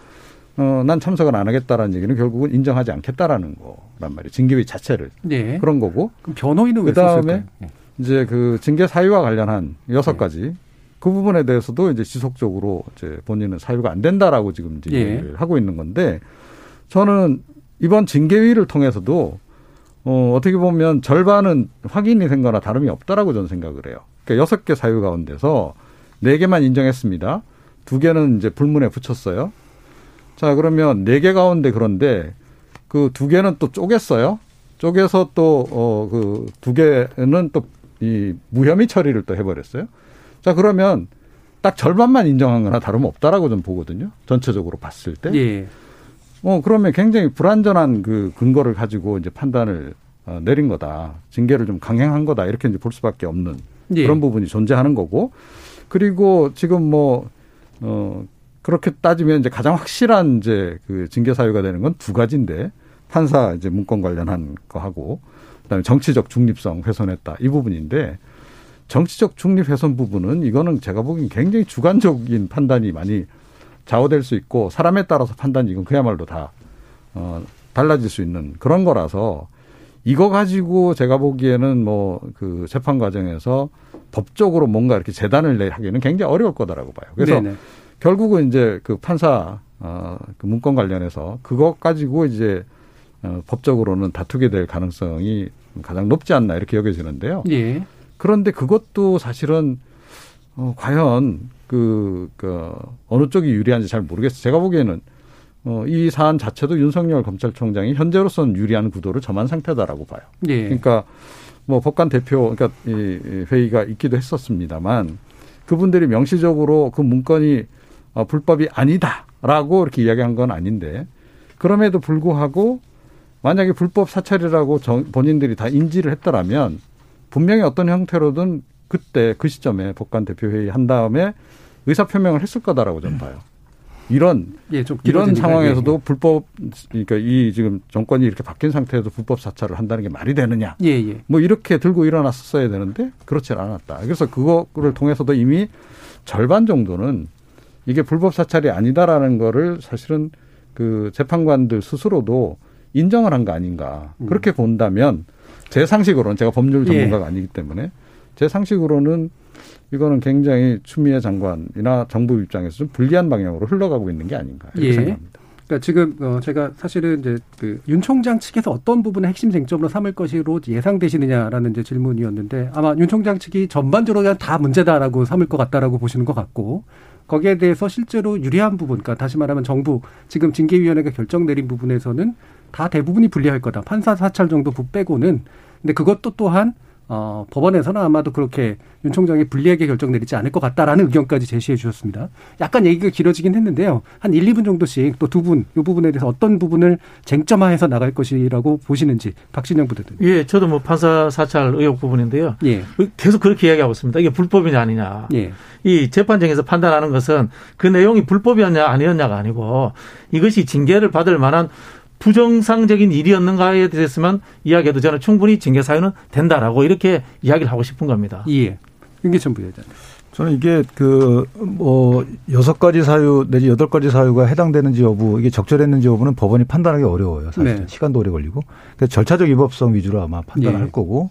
어, 난 참석을 안 하겠다라는 얘기는 결국은 인정하지 않겠다라는 거란 말이에요. 징계위 자체를. 네. 그런 거고. 그럼 변호인은 그 다음에 이제 그 징계 사유와 관련한 여섯 네. 가지 그 부분에 대해서도 이제 지속적으로 이제 본인은 사유가 안 된다라고 지금 이제 예. 하고 있는 건데 저는 이번 징계위를 통해서도 어, 어떻게 보면 절반은 확인이 된 거나 다름이 없다라고 저는 생각을 해요. 그러니까 여섯 개 사유 가운데서 네 개만 인정했습니다. 두 개는 이제 불문에 붙였어요. 자, 그러면 네 개 가운데 그런데 그 두 개는 또 쪼갰어요. 쪼개서 또, 어, 그 두 개는 또 이 무혐의 처리를 또 해버렸어요. 자, 그러면 딱 절반만 인정한 거나 다름없다라고 좀 보거든요. 전체적으로 봤을 때. 예. 어, 그러면 굉장히 불완전한 그 근거를 가지고 이제 판단을 어, 내린 거다. 징계를 좀 강행한 거다. 이렇게 이제 볼 수밖에 없는 예. 그런 부분이 존재하는 거고. 그리고 지금 뭐, 어, 그렇게 따지면 이제 가장 확실한 이제 그 징계 사유가 되는 건 두 가지인데 판사 이제 문건 관련한 거 하고 그다음에 정치적 중립성 훼손했다 이 부분인데 정치적 중립 훼손 부분은 이거는 제가 보기엔 굉장히 주관적인 판단이 많이 좌우될 수 있고 사람에 따라서 판단이 이건 그야말로 다 어, 달라질 수 있는 그런 거라서 이거 가지고 제가 보기에는 뭐 그 재판 과정에서 법적으로 뭔가 이렇게 재단을 하기는 굉장히 어려울 거다라고 봐요. 그래서 네네. 결국은 이제 그 판사 어, 그 문건 관련해서 그것 가지고 이제 어, 법적으로는 다투게 될 가능성이 가장 높지 않나 이렇게 여겨지는데요. 예. 그런데 그것도 사실은 어, 과연 그, 그 어느 쪽이 유리한지 잘 모르겠어요. 제가 보기에는 어, 이 사안 자체도 윤석열 검찰총장이 현재로서는 유리한 구도를 점한 상태다라고 봐요. 예. 그러니까 뭐 법관 대표 그러니까 이 회의가 있기도 했었습니다만 그분들이 명시적으로 그 문건이 어, 불법이 아니다라고 이렇게 이야기한 건 아닌데 그럼에도 불구하고 만약에 불법 사찰이라고 정, 본인들이 다 인지를 했더라면 분명히 어떤 형태로든 그때 그 시점에 법관 대표 회의 한 다음에 의사 표명을 했을 거다라고 저는 봐요. 이런 예, 이런 상황에서도 예. 불법 그러니까 이 지금 정권이 이렇게 바뀐 상태에서 불법 사찰을 한다는 게 말이 되느냐? 예, 예. 뭐 이렇게 들고 일어났었어야 되는데 그렇지 않았다. 그래서 그거를 통해서도 이미 절반 정도는 이게 불법 사찰이 아니다라는 거를 사실은 그 재판관들 스스로도 인정을 한 거 아닌가. 음. 그렇게 본다면 제 상식으로는 제가 법률 예. 전문가가 예. 아니기 때문에 제 상식으로는 이거는 굉장히 추미애 장관이나 정부 입장에서 좀 불리한 방향으로 흘러가고 있는 게 아닌가 이렇게 예. 생각합니다. 그러니까 지금 어 제가 사실은 이제 그 윤 총장 측에서 어떤 부분을 핵심 쟁점으로 삼을 것으로 예상되시느냐라는 이제 질문이었는데 아마 윤 총장 측이 전반적으로 그냥 다 문제다라고 삼을 것 같다라고 보시는 것 같고 거기에 대해서 실제로 유리한 부분, 그러니까 다시 말하면 정부 지금 징계위원회가 결정 내린 부분에서는 다 대부분이 불리할 거다. 판사 사찰 정도 부 빼고는 근데 그것도 또한 어, 법원에서는 아마도 그렇게 윤 총장이 불리하게 결정 내리지 않을 것 같다라는 의견까지 제시해 주셨습니다. 약간 얘기가 길어지긴 했는데요. 한 1, 2분 정도씩 또 두 분, 이 부분에 대해서 어떤 부분을 쟁점화해서 나갈 것이라고 보시는지 박진영 부대표님. 예, 저도 뭐 판사 사찰 의혹 부분인데요. 예. 계속 그렇게 이야기하고 있습니다. 이게 불법이냐 아니냐. 예. 이 재판정에서 판단하는 것은 그 내용이 불법이었냐 아니었냐가 아니고 이것이 징계를 받을 만한 부정상적인 일이었는가에 대해서만 이야기해도 저는 충분히 징계 사유는 된다라고 이렇게 이야기를 하고 싶은 겁니다. 예. 윤기천 부회장님. 저는 이게 그 뭐 여섯 가지 사유 내지 여덟 가지 사유가 해당되는지 여부 이게 적절했는지 여부는 법원이 판단하기 어려워요. 사실 네. 시간도 오래 걸리고 그래서 절차적 위법성 위주로 아마 판단을 예. 할 거고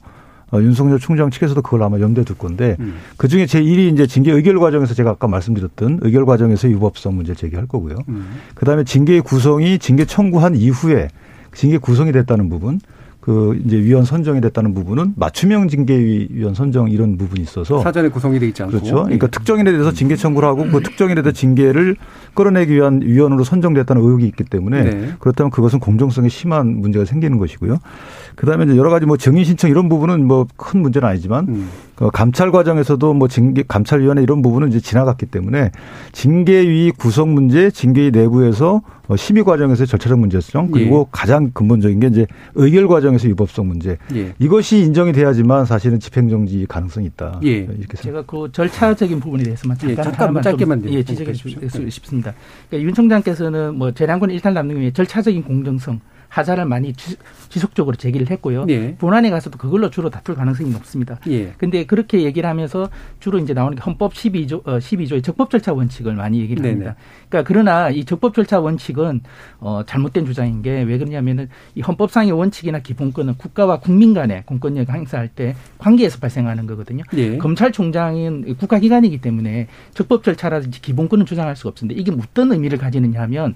어, 윤석열 총장 측에서도 그걸 아마 염두에 둘 건데 음. 그 중에 제 1위 이제 징계 의결 과정에서 제가 아까 말씀드렸던 의결 과정에서 위법성 문제 제기할 거고요. 음. 그 다음에 징계 구성이 징계 청구한 이후에 징계 구성이 됐다는 부분 그 이제 위원 선정이 됐다는 부분은 맞춤형 징계위원 선정 이런 부분이 있어서 사전에 구성이 돼 있지 않고 그렇죠. 그러니까 예. 특정인에 대해서 징계 청구를 하고 그 특정인에 대해서 징계를 끌어내기 위한 위원으로 선정됐다는 의혹이 있기 때문에 네. 그렇다면 그것은 공정성에 심한 문제가 생기는 것이고요. 그다음에 이제 여러 가지 뭐 증인 신청 이런 부분은 뭐 큰 문제는 아니지만 음. 그 감찰 과정에서도 뭐 징계 감찰위원회 이런 부분은 이제 지나갔기 때문에 징계위 구성 문제, 징계위 내부에서 어, 심의 과정에서 절차적 문제성 그리고 예. 가장 근본적인 게 이제 의결 과정에서 위법성 문제 예. 이것이 인정이 돼야지만 사실은 집행정지 가능성이 있다. 예. 이렇게 제가 그 절차적인 부분에 대해서만 잠깐, 예. 잠깐 짧게만 좀, 예, 지적해 주십시오. 싶습니다. 그러니까 윤 총장께서는 뭐 재량권 일탈 남는 게 절차적인 공정성 하자를 많이 지속적으로 제기를 했고요. 예. 본안에 가서도 그걸로 주로 다툴 가능성이 높습니다. 예. 근데 그렇게 얘기를 하면서 주로 이제 나오는 게 헌법 12조 어, 12조의 적법 절차 원칙을 많이 얘기를 네네. 합니다. 그러니까 그러나 이 적법 절차 원칙은 어 잘못된 주장인 게 왜 그러냐면은 이 헌법상의 원칙이나 기본권은 국가와 국민 간의 공권력 행사할 때 관계에서 발생하는 거거든요. 예. 검찰총장은 국가기관이기 때문에 적법 절차라든지 기본권을 주장할 수가 없습니다. 이게 어떤 의미를 가지느냐 하면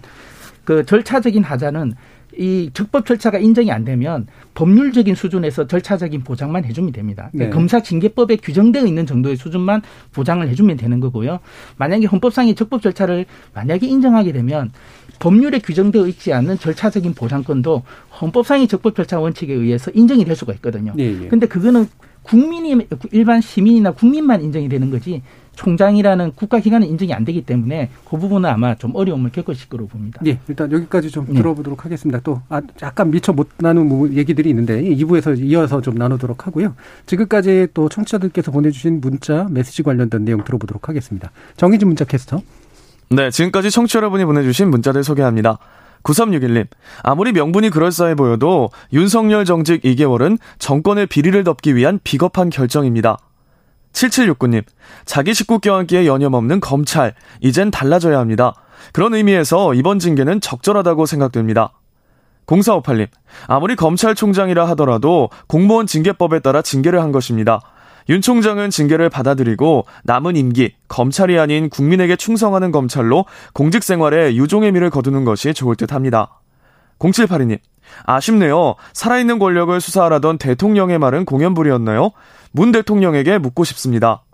그 절차적인 하자는 이 적법 절차가 인정이 안 되면 법률적인 수준에서 절차적인 보장만 해주면 됩니다. 네. 검사 징계법에 규정되어 있는 정도의 수준만 보장을 해주면 되는 거고요. 만약에 헌법상의 적법 절차를 만약에 인정하게 되면 법률에 규정되어 있지 않는 절차적인 보장권도 헌법상의 적법 절차 원칙에 의해서 인정이 될 수가 있거든요. 그런데 네, 네. 그거는 국민이 일반 시민이나 국민만 인정이 되는 거지 총장이라는 국가기관은 인정이 안 되기 때문에 그 부분은 아마 좀 어려움을 겪으실 거로 봅니다. 네, 일단 여기까지 좀 네. 들어보도록 하겠습니다. 또 아, 약간 미처 못 나눈 뭐 얘기들이 있는데 2부에서 이어서 좀 나누도록 하고요. 지금까지 또 청취자들께서 보내주신 문자, 메시지 관련된 내용 들어보도록 하겠습니다. 정희진 문자 캐스터. 네, 지금까지 청취자 여러분이 보내주신 문자들 소개합니다. 9361님, 아무리 명분이 그럴싸해 보여도 윤석열 정직 2개월은 정권의 비리를 덮기 위한 비겁한 결정입니다. 7769님, 자기 식구 껴안기에 여념 없는 검찰, 이젠 달라져야 합니다. 그런 의미에서 이번 징계는 적절하다고 생각됩니다. 0458님, 아무리 검찰총장이라 하더라도 공무원 징계법에 따라 징계를 한 것입니다. 윤 총장은 징계를 받아들이고 남은 임기, 검찰이 아닌 국민에게 충성하는 검찰로 공직 생활에 유종의 미를 거두는 것이 좋을 듯 합니다. 0782님, 아쉽네요. 살아있는 권력을 수사하라던 대통령의 말은 공연불이었나요? 문 대통령에게 묻고 싶습니다.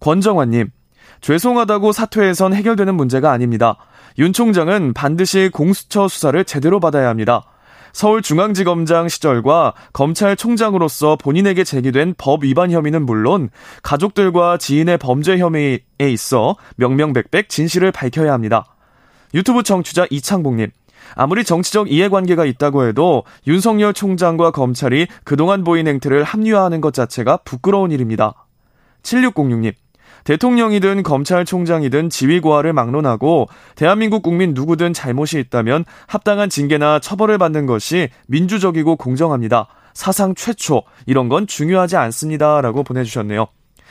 권정환님, 죄송하다고 사퇴해선 해결되는 문제가 아닙니다. 윤 총장은 반드시 공수처 수사를 제대로 받아야 합니다. 서울중앙지검장 시절과 검찰총장으로서 본인에게 제기된 법 위반 혐의는 물론 가족들과 지인의 범죄 혐의에 있어 명명백백 진실을 밝혀야 합니다. 유튜브 청취자 이창봉님, 아무리 정치적 이해관계가 있다고 해도 윤석열 총장과 검찰이 그동안 보인 행태를 합리화하는 것 자체가 부끄러운 일입니다. 7606님, 대통령이든 검찰총장이든 지위고하를 막론하고 대한민국 국민 누구든 잘못이 있다면 합당한 징계나 처벌을 받는 것이 민주적이고 공정합니다. 사상 최초 이런 건 중요하지 않습니다라고 보내주셨네요.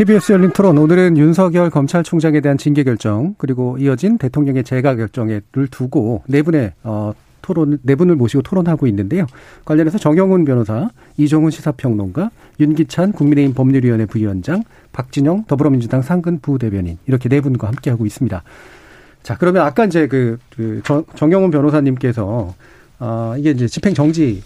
KBS 열린 토론 오늘은 윤석열 검찰총장에 대한 징계 결정 그리고 이어진 대통령의 재가 결정을 두고 네 분의 어, 토론 네 분을 모시고 토론하고 있는데요. 관련해서 정영훈 변호사, 이종훈 시사평론가, 윤기찬 국민의힘 법률위원회 부위원장, 박진영 더불어민주당 상근 부대변인 이렇게 네 분과 함께 하고 있습니다. 자 그러면 아까 이제 그, 그 정영훈 변호사님께서 아, 이게 이제 집행 정지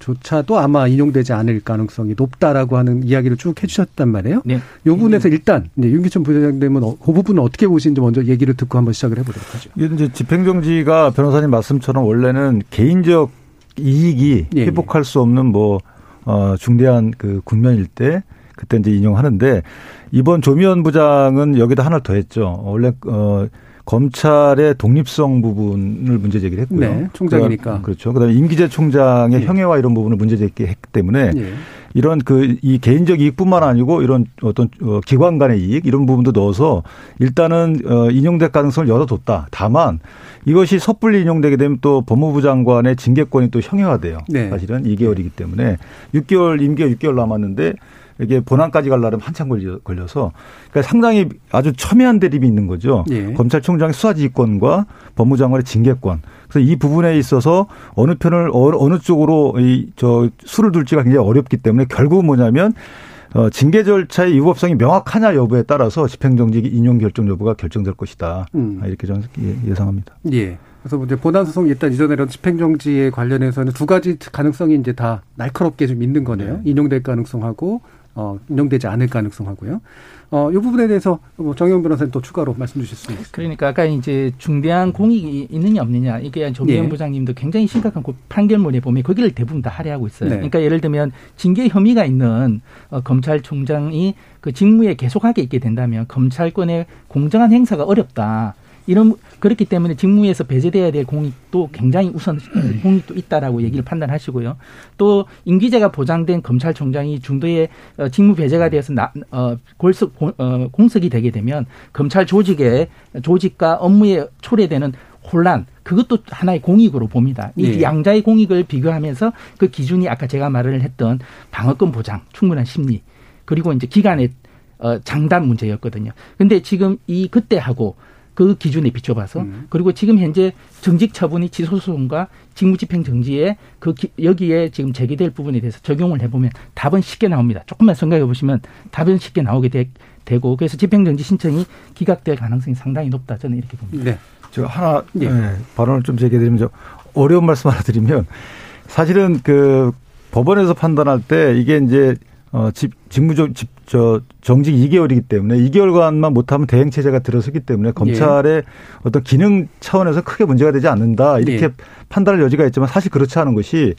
조차도 아마 인용되지 않을 가능성이 높다라고 하는 이야기를 쭉 해주셨단 말이에요. 네. 이 부분에서 일단 이제 윤기춘 부장님은 어, 그 부분은 어떻게 보시는지 먼저 얘기를 듣고 한번 시작을 해보도록 하죠. 이게 이제 집행 정지가 변호사님 말씀처럼 원래는 개인적 이익이 예, 예. 회복할 수 없는 뭐 어, 중대한 그 국면일 때 그때 이제 인용하는데 이번 조미연 부장은 여기다 하나 더 했죠. 원래 어 검찰의 독립성 부분을 문제 제기를 했고요. 네, 총장이니까. 그렇죠. 그다음에 임기재 총장의 네. 형해와 이런 부분을 문제 제기했기 때문에 네. 이런 그 이 개인적 이익뿐만 아니고 이런 어떤 어, 기관 간의 이익 이런 부분도 넣어서 일단은 어 인용될 가능성을 열어뒀다. 다만 이것이 섣불리 인용되게 되면 또 법무부 장관의 징계권이 또 형해화돼요. 네. 사실은 2개월이기 때문에 6개월 임기가 6개월 남았는데 이게 본안까지 가려면 한참 걸려, 걸려 서 그러니까 상당히 아주 첨예한 대립이 있는 거죠. 예. 검찰총장의 수사지휘권과 법무장관의 징계권. 그래서 이 부분에 있어서 어느 편을 어느 쪽으로 이 저 수를 둘지가 굉장히 어렵기 때문에 결국은 뭐냐면 어, 징계 절차의 위법성이 명확하냐 여부에 따라서 집행정지 인용 결정 여부가 결정될 것이다. 음. 이렇게 저는 예, 예상합니다. 예. 그래서 뭐 이제 본안 소송 일단 이전에 이런 집행정지에 관련해서는 두 가지 가능성이 이제 다 날카롭게 좀 있는 거네요. 네. 인용될 가능성하고 어, 인용되지 않을 가능성하고요. 어, 이 부분에 대해서 뭐 정영 변호사님 또 추가로 말씀 주실 수 있습니다. 그러니까 아까 이제 중대한 공익이 있느냐 없느냐 이게 정의영 예. 부장님도 굉장히 심각한 판결문에 보면 거기를 대부분 다 할애하고 있어요. 네. 그러니까 예를 들면 징계 혐의가 있는 어, 검찰총장이 그 직무에 계속하게 있게 된다면 검찰권의 공정한 행사가 어렵다. 이런 그렇기 때문에 직무에서 배제돼야 될 공익도 굉장히 우선 공익도 있다라고 얘기를 판단하시고요. 또 임기제가 보장된 검찰총장이 중도에 어, 직무 배제가 되어서 나, 어, 골석 어, 공석이 되게 되면 검찰 조직의 조직과 업무에 초래되는 혼란 그것도 하나의 공익으로 봅니다. 이 네. 양자의 공익을 비교하면서 그 기준이 아까 제가 말을 했던 방어권 보장, 충분한 심리 그리고 이제 기간의 어, 장단 문제였거든요. 근데 지금 이 그때하고 그 기준에 비춰봐서 음. 그리고 지금 현재 정직 처분이 취소 소송과 직무집행 정지에 그 기, 여기에 지금 제기될 부분에 대해서 적용을 해보면 답은 쉽게 나옵니다. 조금만 생각해 보시면 답은 쉽게 나오게 되, 고 그래서 집행정지 신청이 기각될 가능성이 상당히 높다 저는 이렇게 봅니다. 네. 저 하나 네. 네, 발언을 좀 제기드리면 좀 어려운 말씀 하나 드리면 사실은 그 법원에서 판단할 때 이게 이제 어, 집, 직무적, 집, 저, 정직 2개월이기 때문에 2개월간만 못하면 대행 체제가 들어서기 때문에 검찰의 예. 어떤 기능 차원에서 크게 문제가 되지 않는다. 이렇게 예. 판단할 여지가 있지만 사실 그렇지 않은 것이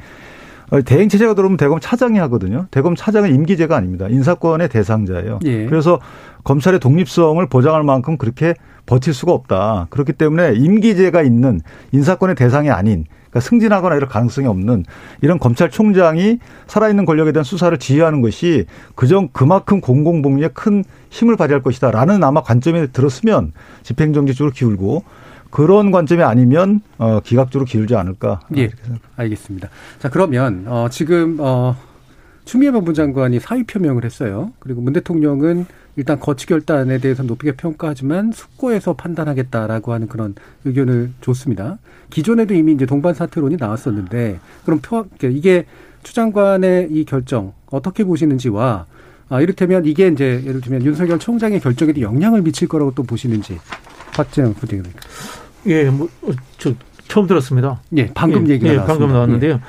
어, 대행 체제가 들어오면 대검 차장이 하거든요. 대검 차장은 임기제가 아닙니다. 인사권의 대상자예요. 예. 그래서 검찰의 독립성을 보장할 만큼 그렇게 버틸 수가 없다. 그렇기 때문에 임기제가 있는 인사권의 대상이 아닌 그러니까 승진하거나 이럴 가능성이 없는 이런 검찰총장이 살아있는 권력에 대한 수사를 지휘하는 것이 그정 그만큼 공공복리에 큰 힘을 발휘할 것이다라는 아마 관점에 들었으면 집행정지 쪽으로 기울고 그런 관점이 아니면 어 기각적으로 기울지 않을까. 예, 알겠습니다. 자 그러면 어 지금 어 추미애 법무장관이 사의 표명을 했어요. 그리고 문 대통령은 일단 거치 결단에 대해서 높게 평가하지만 숙고해서 판단하겠다라고 하는 그런 의견을 줬습니다. 기존에도 이미 이제 동반 사퇴론이 나왔었는데 그럼 표, 이게 추 장관의 이 결정 어떻게 보시는지와 아, 이를테면 이게 이제 예를 들면 윤석열 총장의 결정에도 영향을 미칠 거라고 또 보시는지 박재영 부대님. 예, 뭐, 저, 처음 들었습니다. 예, 방금 예, 얘기가 예, 나왔습니다. 방금 나왔는데요. 예.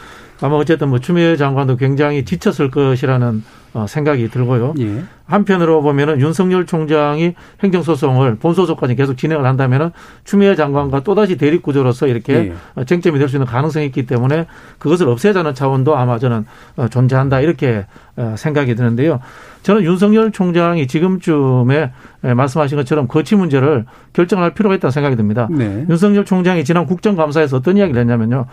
아마 어쨌든 뭐 추미애 장관도 굉장히 지쳤을 것이라는 어, 생각이 들고요. 예. 한편으로 보면은 윤석열 총장이 행정소송을 본소속까지 계속 진행을 한다면은 추미애 장관과 또다시 대립 구조로서 이렇게 예. 쟁점이 될 수 있는 가능성이 있기 때문에 그것을 없애자는 차원도 아마 저는 어, 존재한다 이렇게 어, 생각이 드는데요. 저는 윤석열 총장이 지금쯤에 말씀하신 것처럼 거치 문제를 결정할 필요가 있다고 생각이 듭니다. 네. 윤석열 총장이 지난 국정감사에서 어떤 이야기를 했냐면요.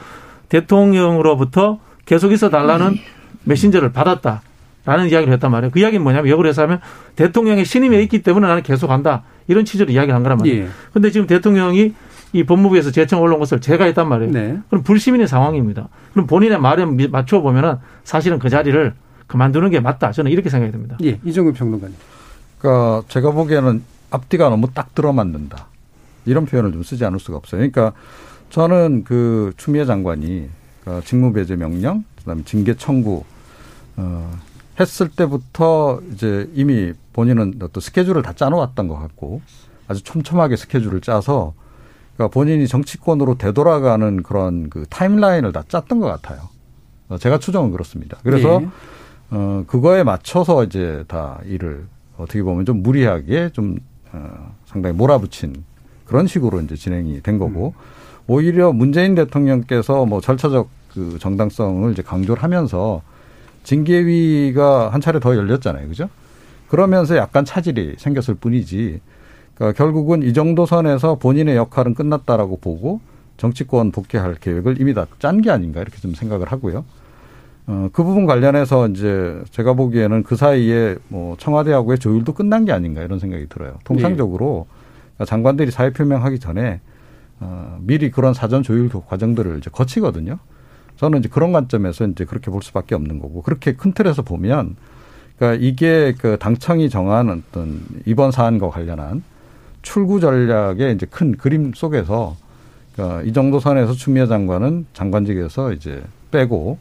대통령으로부터 계속 있어 달라는 메신저를 받았다. 라는 이야기를 했단 말이에요. 그 이야기는 뭐냐면 역으로 해서 하면 대통령의 신임에 있기 때문에 나는 계속 한다. 이런 취지로 이야기를 한 거란 말이에요. 예. 근데 지금 대통령이 이 법무부에서 제청 올라온 것을 제가 했단 말이에요. 네. 그럼 불시민의 상황입니다. 그럼 본인의 말에 맞춰 보면은 사실은 그 자리를 그만두는 게 맞다. 저는 이렇게 생각이 듭니다. 예, 이정근 평론가님. 그러니까 제가 보기에는 앞뒤가 너무 딱 들어맞는다. 이런 표현을 좀 쓰지 않을 수가 없어요. 그러니까 저는 그 추미애 장관이 그러니까 직무배제 명령, 그다음에 징계 청구 어, 했을 때부터 이제 이미 본인은 어떤 스케줄을 다 짜놓았던 것 같고 아주 촘촘하게 스케줄을 짜서 그러니까 본인이 정치권으로 되돌아가는 그런 그 타임라인을 다 짰던 것 같아요. 어, 제가 추정은 그렇습니다. 그래서 네. 어 그거에 맞춰서 이제 다 일을 어떻게 보면 좀 무리하게 좀 어, 상당히 몰아붙인 그런 식으로 이제 진행이 된 거고 음. 오히려 문재인 대통령께서 뭐 절차적 그 정당성을 이제 강조를 하면서 징계위가 한 차례 더 열렸잖아요. 그죠? 그러면서 약간 차질이 생겼을 뿐이지. 그러니까 결국은 이 정도 선에서 본인의 역할은 끝났다라고 보고 정치권 복귀할 계획을 이미 다 짠 게 아닌가 이렇게 좀 생각을 하고요. 어, 그 부분 관련해서 이제 제가 보기에는 그 사이에 뭐 청와대하고의 조율도 끝난 게 아닌가 이런 생각이 들어요. 통상적으로 네. 장관들이 사회 표명하기 전에 어, 미리 그런 사전 조율 과정들을 이제 거치거든요. 저는 이제 그런 관점에서 이제 그렇게 볼 수밖에 없는 거고 그렇게 큰 틀에서 보면 그러니까 이게 그 당청이 정한 어떤 이번 사안과 관련한 출구 전략의 이제 큰 그림 속에서 그러니까 이 정도 선에서 추미애 장관은 장관직에서 이제 빼고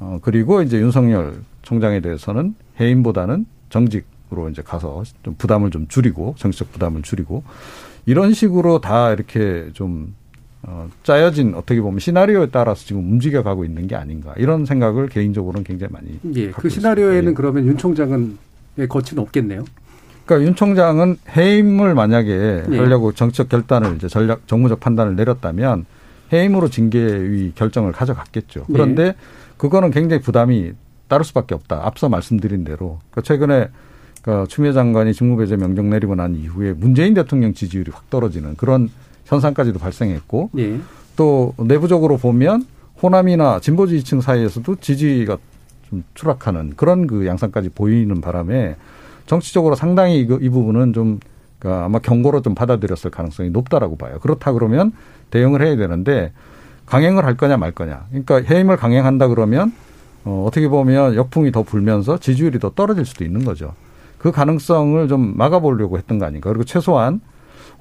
어 그리고 이제 윤석열 총장에 대해서는 해임보다는 정직으로 이제 가서 좀 부담을 좀 줄이고 정치적 부담을 줄이고 이런 식으로 다 이렇게 좀 어, 짜여진 어떻게 보면 시나리오에 따라서 지금 움직여 가고 있는 게 아닌가 이런 생각을 개인적으로는 굉장히 많이 예, 그 시나리오에는 있습니다. 그러면 윤 총장은 거치는 없겠네요. 그러니까 윤 총장은 해임을 만약에 예. 하려고 정치적 결단을 이제 전략 정무적 판단을 내렸다면 해임으로 징계위 결정을 가져갔겠죠. 그런데 예. 그거는 굉장히 부담이 따를 수밖에 없다. 앞서 말씀드린 대로 그러니까 최근에 그 추미애 장관이 직무배제 명령 내리고 난 이후에 문재인 대통령 지지율이 확 떨어지는 그런 현상까지도 발생했고 예. 또 내부적으로 보면 호남이나 진보 지지층 사이에서도 지지가 좀 추락하는 그런 그 양상까지 보이는 바람에 정치적으로 상당히 이, 이 부분은 좀 그러니까 아마 경고로 좀 받아들였을 가능성이 높다라고 봐요. 그렇다 그러면 대응을 해야 되는데 강행을 할 거냐 말 거냐. 그러니까 해임을 강행한다 그러면 어, 어떻게 보면 역풍이 더 불면서 지지율이 더 떨어질 수도 있는 거죠. 그 가능성을 좀 막아보려고 했던 거 아닌가. 그리고 최소한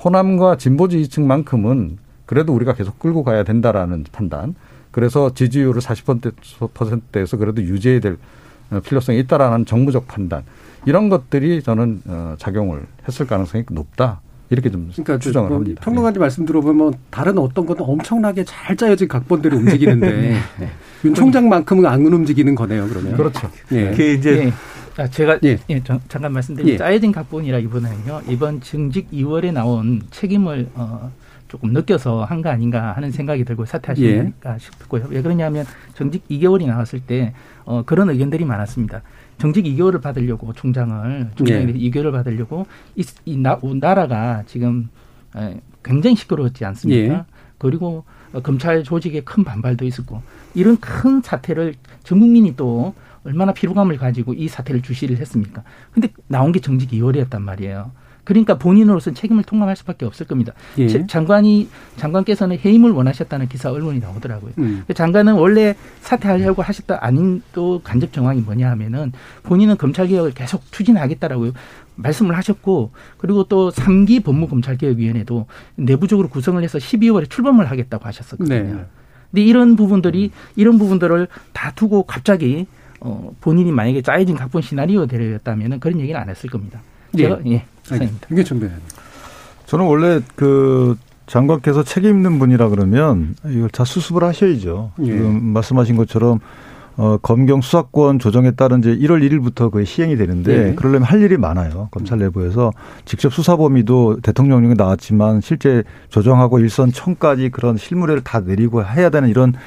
호남과 진보 지지층만큼은 그래도 우리가 계속 끌고 가야 된다라는 판단. 그래서 지지율을 40%대에서 그래도 유지해야 될 필요성이 있다라는 정무적 판단. 이런 것들이 저는 어, 작용을 했을 가능성이 높다. 이렇게 좀 그러니까 추정을 뭐 합니다. 평론가님 네. 말씀 들어보면 다른 어떤 것도 엄청나게 잘 짜여진 각본대로 움직이는데 네. 윤 총장만큼은 안 움직이는 거네요. 그러면 그렇죠. 네. 그 이제 예. 아, 제가 예. 예, 잠깐 말씀드린 예. 짜여진 각본이라기보다는요 이번 증직 2월에 나온 책임을 어, 조금 느껴서 한 거 아닌가 하는 생각이 들고 사퇴하시니까 예. 싶고요. 왜 그러냐면 정직 2개월이 나왔을 때 어, 그런 의견들이 많았습니다. 정직 2개월을 받으려고 총장을 총장이 예. 2개월을 받으려고 이, 이 나, 라가 지금 에, 굉장히 시끄러웠지 않습니까? 예. 그리고 어, 검찰 조직에 큰 반발도 있었고 이런 큰 사태를 전 국민이 또 얼마나 피로감을 가지고 이 사태를 주시를 했습니까? 근데 나온 게 정직 2월이었단 말이에요. 그러니까 본인으로서는 책임을 통감할 수밖에 없을 겁니다. 예. 장관이 장관께서는 해임을 원하셨다는 기사 언론이 나오더라고요. 음. 장관은 원래 사퇴하려고 하셨다 아닌 또 간접 정황이 뭐냐 하면은 본인은 검찰 개혁을 계속 추진하겠다라고 말씀을 하셨고 그리고 또 3기 법무 검찰 개혁 위원회도 내부적으로 구성을 해서 12월에 출범을 하겠다고 하셨었거든요. 네. 근데 이런 부분들이 이런 부분들을 다 두고 갑자기 어, 본인이 만약에 짜여진 각본 시나리오 대로였다면 그런 얘기는 안 했을 겁니다. 제가 예, 예 알겠습니다. 이게 좀 저는 원래 그 장관께서 책임 있는 분이라 그러면 이걸 다 수습을 하셔야죠. 예. 지금 말씀하신 것처럼 어, 검경 수사권 조정에 따른 이제 1월 1일부터 거의 시행이 되는데 네. 그러려면 할 일이 많아요. 검찰 내부에서 직접 수사 범위도 대통령령에 나왔지만 실제 조정하고 일선 청까지 그런 실무례를 다 내리고 해야 되는 이런 어,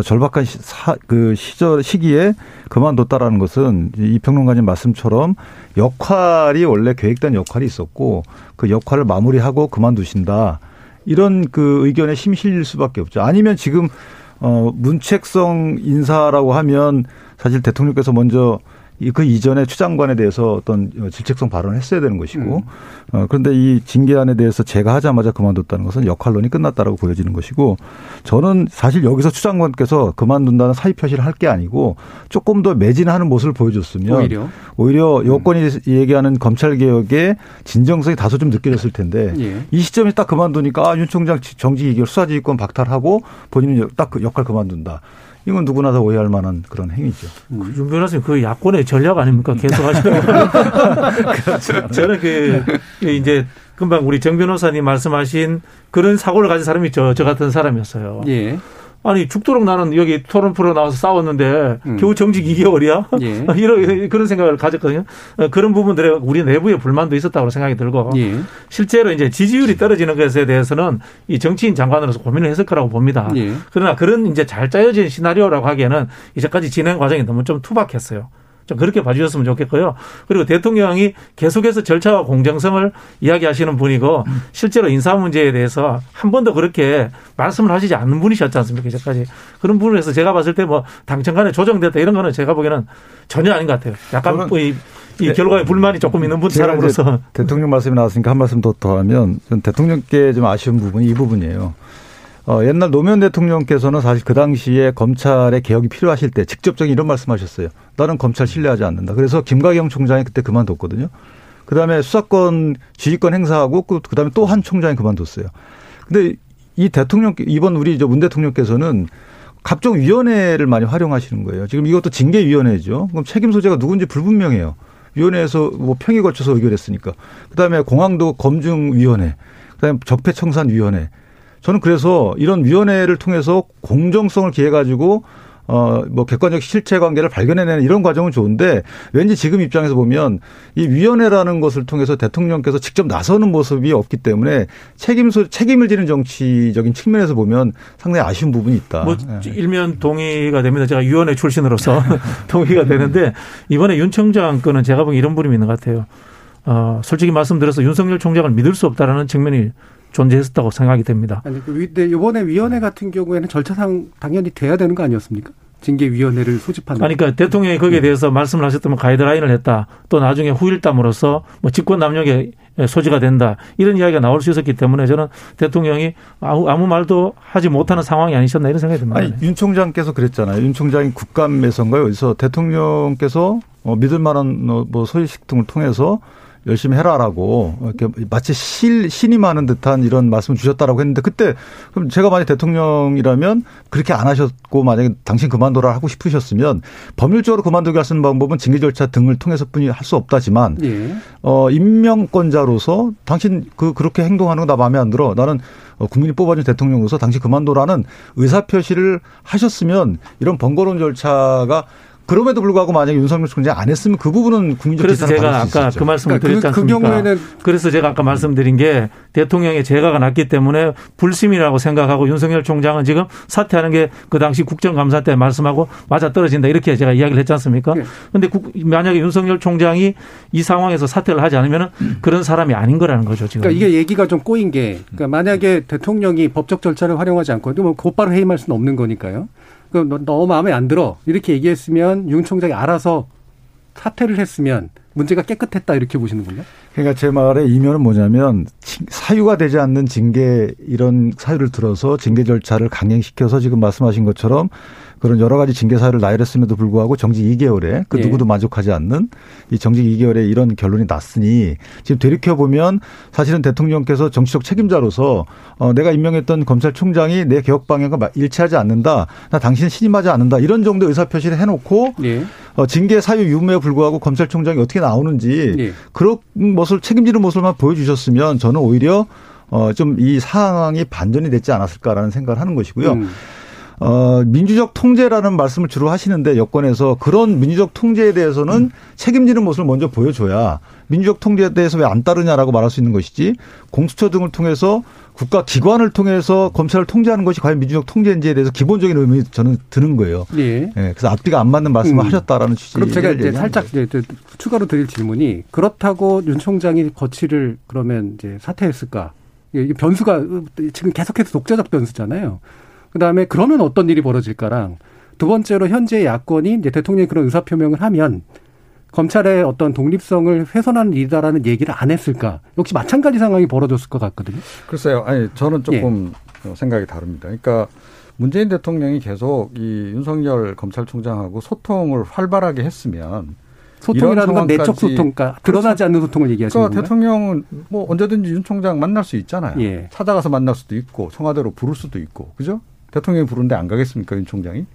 절박한 시, 사, 그 시절 시기에 그만뒀다라는 것은 이 평론가님 말씀처럼 역할이 원래 계획된 역할이 있었고 그 역할을 마무리하고 그만두신다 이런 그 의견에 힘 실릴 수밖에 없죠. 아니면 지금 어 문책성 인사라고 하면 사실 대통령께서 먼저 그 이전에 추 장관에 대해서 어떤 질책성 발언을 했어야 되는 것이고 음. 어, 그런데 이 징계안에 대해서 제가 하자마자 그만뒀다는 것은 역할론이 끝났다라고 보여지는 것이고 저는 사실 여기서 추 장관께서 그만둔다는 사의 표시를 할 게 아니고 조금 더 매진하는 모습을 보여줬으면 오히려, 오히려 음. 여권이 음. 얘기하는 검찰 개혁의 진정성이 다소 좀 느껴졌을 텐데 예. 이 시점에 딱 그만두니까 아, 윤 총장 정직 이결 수사지휘권 박탈하고 본인은 딱 그 역할 그만둔다. 이건 누구나 다 오해할 만한 그런 행위죠. 음. 윤 변호사님 그 야권의 전략 아닙니까? 계속 하시는 거. 그렇죠. 저는 그 이제 금방 우리 정 변호사님 말씀하신 그런 사고를 가진 사람이 저, 저 같은 사람이었어요. 예. 아니 죽도록 나는 여기 토론 프로 나와서 싸웠는데 음. 겨우 정직 2개월이야? 예. 이런 그런 생각을 가졌거든요. 어, 그런 부분들에 우리 내부에 불만도 있었다고 생각이 들고 예. 실제로 이제 지지율이 떨어지는 것에 대해서는 이 정치인 장관으로서 고민을 했을 거라고 봅니다. 예. 그러나 그런 이제 잘 짜여진 시나리오라고 하기에는 이제까지 진행 과정이 너무 좀 투박했어요. 좀 그렇게 봐주셨으면 좋겠고요. 그리고 대통령이 계속해서 절차와 공정성을 이야기하시는 분이고 실제로 인사 문제에 대해서 한 번도 그렇게 말씀을 하시지 않는 분이셨지 않습니까? 이제까지. 그런 부분에서 제가 봤을 때 뭐 당청 간에 조정됐다 이런 거는 제가 보기에는 전혀 아닌 것 같아요. 약간 뭐 이, 이 네. 결과에 불만이 조금 있는 분 사람으로서. 대통령 말씀이 나왔으니까 한 말씀 더, 더 하면 전 대통령께 좀 아쉬운 부분이 이 부분이에요. 어, 옛날 노무현 대통령께서는 사실 그 당시에 검찰의 개혁이 필요하실 때 직접적인 이런 말씀하셨어요. 나는 검찰 신뢰하지 않는다. 그래서 김가경 총장이 그때 그만뒀거든요. 그 다음에 수사권 지휘권 행사하고 그, 그다음에 또 한 총장이 그만뒀어요. 근데 이 대통령 이번 우리 저문 대통령께서는 갑종위원회를 많이 활용하시는 거예요. 지금 이것도 징계위원회죠. 그럼 책임 소재가 누군지 불분명해요. 위원회에서 뭐 평이 거쳐서 의결했으니까. 그다음에 공항도 검증위원회, 그다음에 적폐청산위원회. 저는 그래서 이런 위원회를 통해서 공정성을 기해 가지고 어, 뭐 객관적 실체 관계를 발견해내는 이런 과정은 좋은데 왠지 지금 입장에서 보면 이 위원회라는 것을 통해서 대통령께서 직접 나서는 모습이 없기 때문에 책임 소 책임을 지는 정치적인 측면에서 보면 상당히 아쉬운 부분이 있다. 뭐 일면 동의가 됩니다. 제가 위원회 출신으로서 동의가 되는데 이번에 윤 청장 거는 제가 보기엔 이런 부분이 있는 것 같아요. 어, 솔직히 말씀드려서 윤석열 총장을 믿을 수 없다라는 측면이 존재했었다고 생각이 됩니다. 아니, 그 이번에 위원회 같은 경우에는 절차상 당연히 돼야 되는 거 아니었습니까? 징계위원회를 소집한다. 그러니까 대통령이 거기에 네. 대해서 말씀을 하셨다면 가이드라인을 했다. 또 나중에 후일담으로서 뭐 직권 남용의 소지가 된다. 이런 이야기가 나올 수 있었기 때문에 저는 대통령이 아무, 아무 말도 하지 못하는 상황이 아니셨나 이런 생각이 듭니다. 아니, 윤 총장께서 그랬잖아요. 윤 총장이 국감에서인가요? 어디서 대통령께서 어, 믿을 만한 어, 뭐 소식 등을 통해서 열심히 해라라고 이렇게 마치 실, 신임하는 듯한 이런 말씀을 주셨다라고 했는데 그때 그럼 제가 만약 대통령이라면 그렇게 안 하셨고 만약에 당신 그만둬라 하고 싶으셨으면 법률적으로 그만두게 할 수 있는 방법은 징계 절차 등을 통해서뿐이 할 수 없다지만 예. 어 임명권자로서 당신 그 그렇게 행동하는 거 나 마음에 안 들어 나는 어, 국민이 뽑아준 대통령으로서 당신 그만둬라는 의사 표시를 하셨으면 이런 번거로운 절차가 그럼에도 불구하고 만약에 윤석열 총장 안 했으면 그 부분은 국민적 그래서 제가 아까 그 말씀을 그러니까 드렸지 않습니까? 그, 그 경우에는 그래서 제가 아까 말씀드린 게 대통령의 재가가 났기 때문에 불심이라고 생각하고 윤석열 총장은 지금 사퇴하는 게 그 당시 국정감사 때 말씀하고 맞아 떨어진다 이렇게 제가 이야기를 했지 않습니까? 그런데 네. 만약에 윤석열 총장이 이 상황에서 사퇴를 하지 않으면 그런 사람이 아닌 거라는 거죠 지금. 그러니까 이게 얘기가 좀 꼬인 게 그러니까 만약에 대통령이 법적 절차를 활용하지 않고 뭐 곧바로 해임할 수는 없는 거니까요. 그 너무 마음에 안 들어 이렇게 얘기했으면 윤 총장이 알아서 사퇴를 했으면 문제가 깨끗했다 이렇게 보시는 건가요? 그러니까 제 말의 이면은 뭐냐면 사유가 되지 않는 징계 이런 사유를 들어서 징계 절차를 강행시켜서 지금 말씀하신 것처럼 그런 여러 가지 징계 사유를 나열했음에도 불구하고 정직 2개월에 그 예. 누구도 만족하지 않는 이 정직 2개월에 이런 결론이 났으니 지금 되돌켜 보면 사실은 대통령께서 정치적 책임자로서 어 내가 임명했던 검찰총장이 내 개혁 방향과 일치하지 않는다. 나 당신 신임하지 않는다. 이런 정도 의사 표시를 해 놓고 예. 어 징계 사유 유무에 불구하고 검찰총장이 어떻게 나오는지 예. 그런 모습을 책임지는 모습만 보여주셨으면 저는 오히려 어 좀 이 상황이 반전이 됐지 않았을까라는 생각을 하는 것이고요. 음. 어, 민주적 통제라는 말씀을 주로 하시는데 여권에서 그런 민주적 통제에 대해서는 음. 책임지는 모습을 먼저 보여줘야 민주적 통제에 대해서 왜 안 따르냐라고 말할 수 있는 것이지 공수처 등을 통해서 국가 기관을 통해서 검찰을 통제하는 것이 과연 민주적 통제인지에 대해서 기본적인 의문이 저는 드는 거예요. 예. 네, 그래서 앞뒤가 안 맞는 말씀을 음. 하셨다라는 취지. 그럼 제가 이제 살짝 이제 추가로 드릴 질문이 그렇다고 윤 총장이 거취를 그러면 이제 사퇴했을까? 이게 변수가 지금 계속해서 독자적 변수잖아요. 그다음에 그러면 어떤 일이 벌어질까랑 두 번째로 현재 야권이 이제 대통령이 그런 의사 표명을 하면 검찰의 어떤 독립성을 훼손하는 일이다라는 얘기를 안 했을까? 역시 마찬가지 상황이 벌어졌을 것 같거든요. 글쎄요. 아니, 저는 조금 예. 생각이 다릅니다. 그러니까 문재인 대통령이 계속 이 윤석열 검찰총장하고 소통을 활발하게 했으면 소통이라는 건 내적 소통, 그러니까 드러나지 않는 소통을 얘기하시는 그러니까 대통령은 뭐 언제든지 윤 총장 만날 수 있잖아요. 예. 찾아가서 만날 수도 있고 청와대로 부를 수도 있고, 그죠? 대통령이 부르는데 안 가겠습니까? 윤 총장이.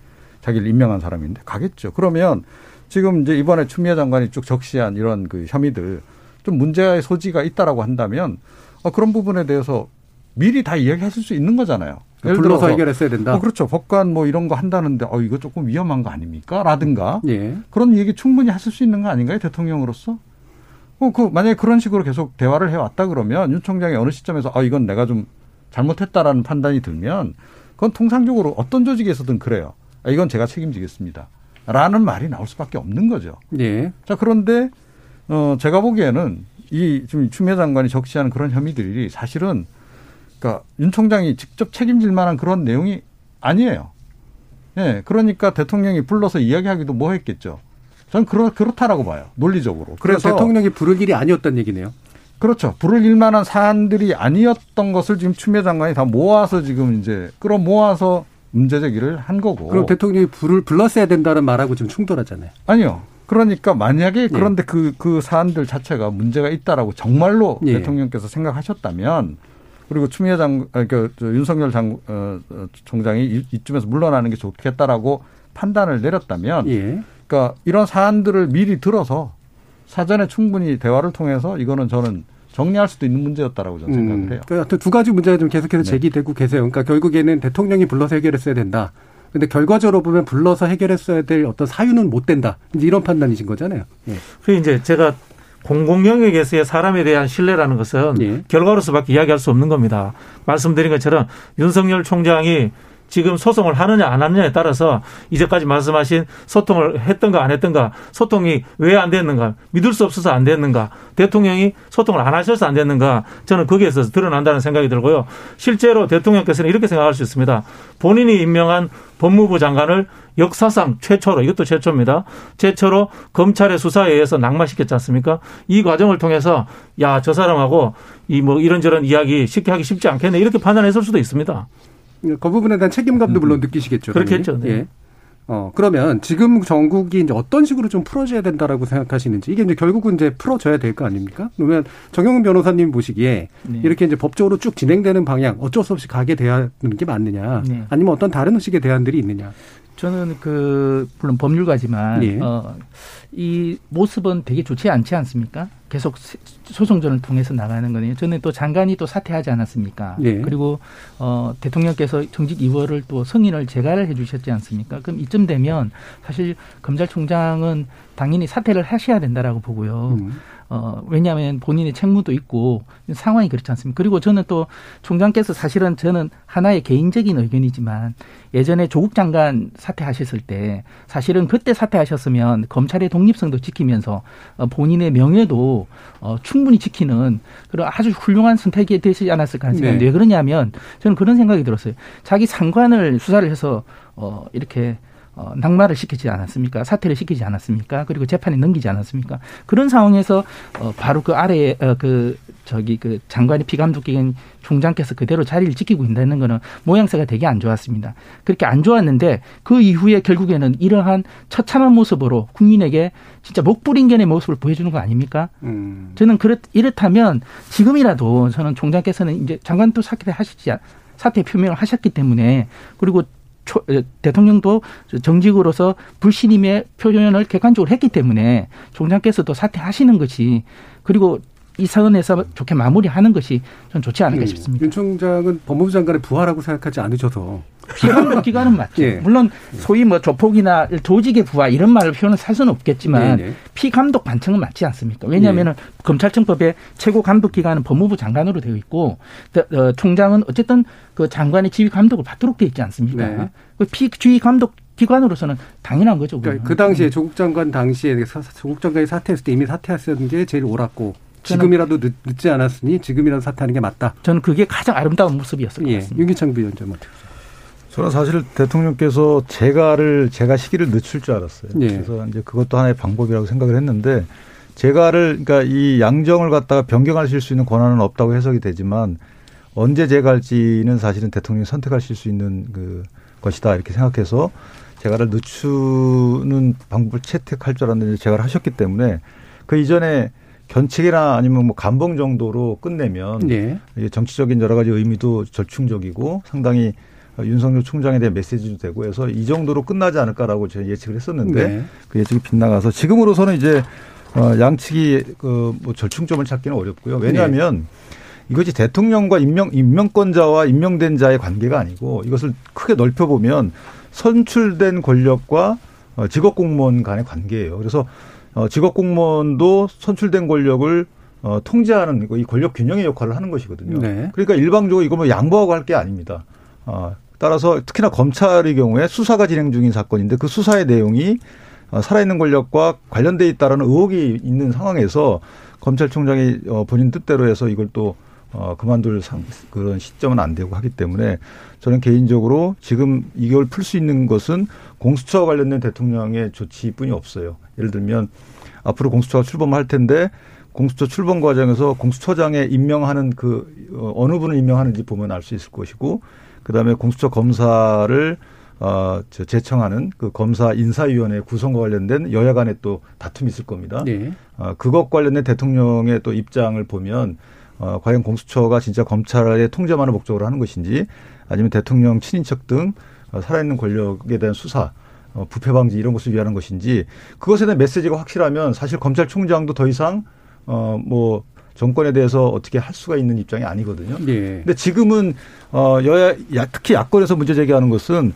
자기를 임명한 사람인데 가겠죠. 그러면 지금 이제 이번에 추미애 장관이 쭉 적시한 이런 그 혐의들 좀 문제의 소지가 있다라고 한다면 어, 그런 부분에 대해서 미리 다 이야기하실 수 있는 거잖아요. 예를 불러서 들어서 해결했어야 된다. 어, 그렇죠. 법관 뭐 이런 거 한다는데 어 이거 조금 위험한 거 아닙니까? 라든가 예. 그런 얘기 충분히 하실 수 있는 거 아닌가요? 대통령으로서? 어, 그 만약에 그런 식으로 계속 대화를 해왔다 그러면 윤 총장이 어느 시점에서 아 이건 내가 좀 잘못했다라는 판단이 들면 그건 통상적으로 어떤 조직에서든 그래요. 아, 이건 제가 책임지겠습니다. 라는 말이 나올 수밖에 없는 거죠. 예. 자, 그런데, 어, 제가 보기에는 이 지금 추미애 장관이 적시 하는 그런 혐의들이 사실은 그러니까 윤 총장이 직접 책임질 만한 그런 내용이 아니에요. 예. 네, 그러니까 대통령이 불러서 이야기하기도 뭐 했겠죠. 저는 그렇, 그렇다라고 봐요. 논리적으로. 그래서 대통령이 부를 일이 아니었던 얘기네요. 그렇죠. 부를 일만한 사안들이 아니었던 것을 지금 추미애 장관이 다 모아서 지금 이제 끌어 모아서 문제 제기를 한 거고. 그럼 대통령이 불을 불렀어야 된다는 말하고 지금 충돌하잖아요. 아니요. 그러니까 만약에 예. 그런데 그, 그 사안들 자체가 문제가 있다라고 정말로 예. 대통령께서 생각하셨다면 그리고 추미애 장, 그러니까 윤석열 장, 어, 어, 총장이 이쯤에서 물러나는 게 좋겠다라고 판단을 내렸다면 예. 그러니까 이런 사안들을 미리 들어서 사전에 충분히 대화를 통해서 이거는 저는 정리할 수도 있는 문제였다라고 저는 생각을 음. 해요. 그러니까 두 가지 문제가 좀 계속해서 네. 제기되고 계세요. 그러니까 결국에는 대통령이 불러서 해결했어야 된다. 근데 결과적으로 보면 불러서 해결했어야 될 어떤 사유는 못 된다. 이제 이런 판단이신 거잖아요. 예. 그 이제 제가 공공 영역에서의 사람에 대한 신뢰라는 것은 예. 결과로서밖에 이야기할 수 없는 겁니다. 말씀드린 것처럼 윤석열 총장이 지금 소송을 하느냐 안 하느냐에 따라서 이제까지 말씀하신 소통을 했던가 안 했던가 소통이 왜 안 됐는가 믿을 수 없어서 안 됐는가 대통령이 소통을 안 하셔서 안 됐는가 저는 거기에서 드러난다는 생각이 들고요. 실제로 대통령께서는 이렇게 생각할 수 있습니다. 본인이 임명한 법무부 장관을 역사상 최초로 이것도 최초입니다. 최초로 검찰의 수사에 의해서 낙마시켰지 않습니까? 이 과정을 통해서 야 저 사람하고 이 뭐 이런저런 이야기 쉽게 하기 쉽지 않겠네 이렇게 판단했을 수도 있습니다. 그 부분에 대한 책임감도 음. 물론 느끼시겠죠. 그렇겠죠. 네. 예. 어, 그러면 지금 전국이 이제 어떤 식으로 좀 풀어져야 된다라고 생각하시는지 이게 이제 결국은 이제 풀어져야 될 거 아닙니까? 그러면 정영훈 변호사님 보시기에 네. 이렇게 이제 법적으로 쭉 진행되는 방향 어쩔 수 없이 가게 하는 게 맞느냐? 네. 아니면 어떤 다른 식의 대안들이 있느냐? 저는 그 물론 법률가지만 네. 어, 이 모습은 되게 좋지 않지 않습니까? 계속 소송전을 통해서 나가는 거네요. 저는 또 장관이 또 사퇴하지 않았습니까? 네. 그리고 어 대통령께서 정직 2월을 또 승인을 재가를 해주셨지 않습니까? 그럼 이쯤 되면 사실 검찰총장은 당연히 사퇴를 하셔야 된다라고 보고요. 음. 어, 왜냐하면 본인의 책무도 있고 상황이 그렇지 않습니까? 그리고 저는 또 총장께서 사실은 저는 하나의 개인적인 의견이지만 예전에 조국 장관 사퇴하셨을 때 사실은 그때 사퇴하셨으면 검찰의 독립성도 지키면서 어, 본인의 명예도 어, 충분히 지키는 그런 아주 훌륭한 선택이 되지 않았을까 하는 생각이 네. 왜 그러냐면 저는 그런 생각이 들었어요. 자기 상관을 수사를 해서 어, 이렇게 어, 낙마를 시키지 않았습니까? 사퇴를 시키지 않았습니까? 그리고 재판에 넘기지 않았습니까? 그런 상황에서 어, 바로 그 아래에 어, 그 저기 그 장관의 피감독기관 총장께서 그대로 자리를 지키고 있다는 거는 모양새가 되게 안 좋았습니다. 그렇게 안 좋았는데 그 이후에 결국에는 이러한 처참한 모습으로 국민에게 진짜 목불인견의 모습을 보여주는 거 아닙니까? 음. 저는 그렇 이렇다면 지금이라도 저는 총장께서는 이제 장관도 사퇴 하시지 사퇴 표명을 하셨기 때문에 그리고 초, 대통령도 정직으로서 불신임의 표현을 객관적으로 했기 때문에 총장께서도 사퇴하시는 것이 그리고 이 선에서 좋게 마무리하는 것이 전 좋지 않을까 음, 싶습니다. 윤 총장은 법무부 장관의 부하라고 생각하지 않으셔서 피감독 기관은 맞죠. 예. 물론 소위 뭐 조폭이나 조직의 부하 이런 말을 표현을 살 수는 없겠지만 예, 예. 피감독 반청은 맞지 않습니까? 왜냐하면 예. 검찰청법의 최고 감독 기관은 법무부 장관으로 되어 있고 어, 총장은 어쨌든 그 장관의 지휘 감독을 받도록 되어 있지 않습니까? 네. 그 피지휘 감독 기관으로서는 당연한 거죠. 그러니까 그 당시에 조국 장관 당시에 조국 장관이 사퇴했을 때 이미 사퇴했었는 게 제일 옳았고 지금이라도 늦, 지 않았으니 지금이라도 사퇴하는 게 맞다. 저는 그게 가장 아름다운 모습이었을 것 예. 같습니다. 윤기창 비원장 어떻게 저는 사실 대통령께서 제가를 제가 시기를 늦출 줄 알았어요. 예. 그래서 이제 그것도 하나의 방법이라고 생각을 했는데 제가를 그러니까 이 양정을 갖다가 변경하실 수 있는 권한은 없다고 해석이 되지만 언제 제가할지는 사실은 대통령이 선택하실 수 있는 그 것이다 이렇게 생각해서 제가를 늦추는 방법을 채택할 줄 알았는데 제가를 하셨기 때문에 그 이전에 견책이나 아니면 뭐 감봉 정도로 끝내면 네. 정치적인 여러 가지 의미도 절충적이고 상당히 윤석열 총장에 대한 메시지도 되고 해서 이 정도로 끝나지 않을까라고 제가 예측을 했었는데 네. 그 예측이 빗나가서 지금으로서는 이제 어 양측이 그뭐 절충점을 찾기는 어렵고요. 왜냐하면 네. 이것이 대통령과 임명 임명권자와 임명된 자의 관계가 아니고 이것을 크게 넓혀 보면 선출된 권력과 어, 직업 공무원 간의 관계예요. 그래서 어, 직업 공무원도 선출된 권력을 어, 통제하는 이 권력 균형의 역할을 하는 것이거든요. 네. 그러니까 일방적으로 이거 뭐 양보하고 할 게 아닙니다. 어, 따라서 특히나 검찰의 경우에 수사가 진행 중인 사건인데 그 수사의 내용이 어, 살아있는 권력과 관련돼 있다라는 의혹이 있는 상황에서 검찰총장이 어, 본인 뜻대로 해서 이걸 또 어, 그만둘 상, 그런 시점은 안 되고 하기 때문에 저는 개인적으로 지금 이걸 풀 수 있는 것은 공수처와 관련된 대통령의 조치뿐이 없어요. 예를 들면 앞으로 공수처가 출범할 텐데 공수처 출범 과정에서 공수처장에 임명하는 그 어, 어느 분을 임명하는지 보면 알 수 있을 것이고 그다음에 공수처 검사를 어, 저 제청하는 그 검사 인사위원회 구성과 관련된 여야 간에 또 다툼이 있을 겁니다. 네. 어, 그것 관련된 대통령의 또 입장을 보면 어, 과연 공수처가 진짜 검찰의 통제만을 목적으로 하는 것인지 아니면 대통령 친인척 등 어, 살아있는 권력에 대한 수사 어, 부패 방지 이런 것을 위하는 것인지 그것에 대한 메시지가 확실하면 사실 검찰총장도 더 이상 어뭐 정권에 대해서 어떻게 할 수가 있는 입장이 아니거든요. 네. 근데 지금은 어 여야 특히 야권에서 문제 제기하는 것은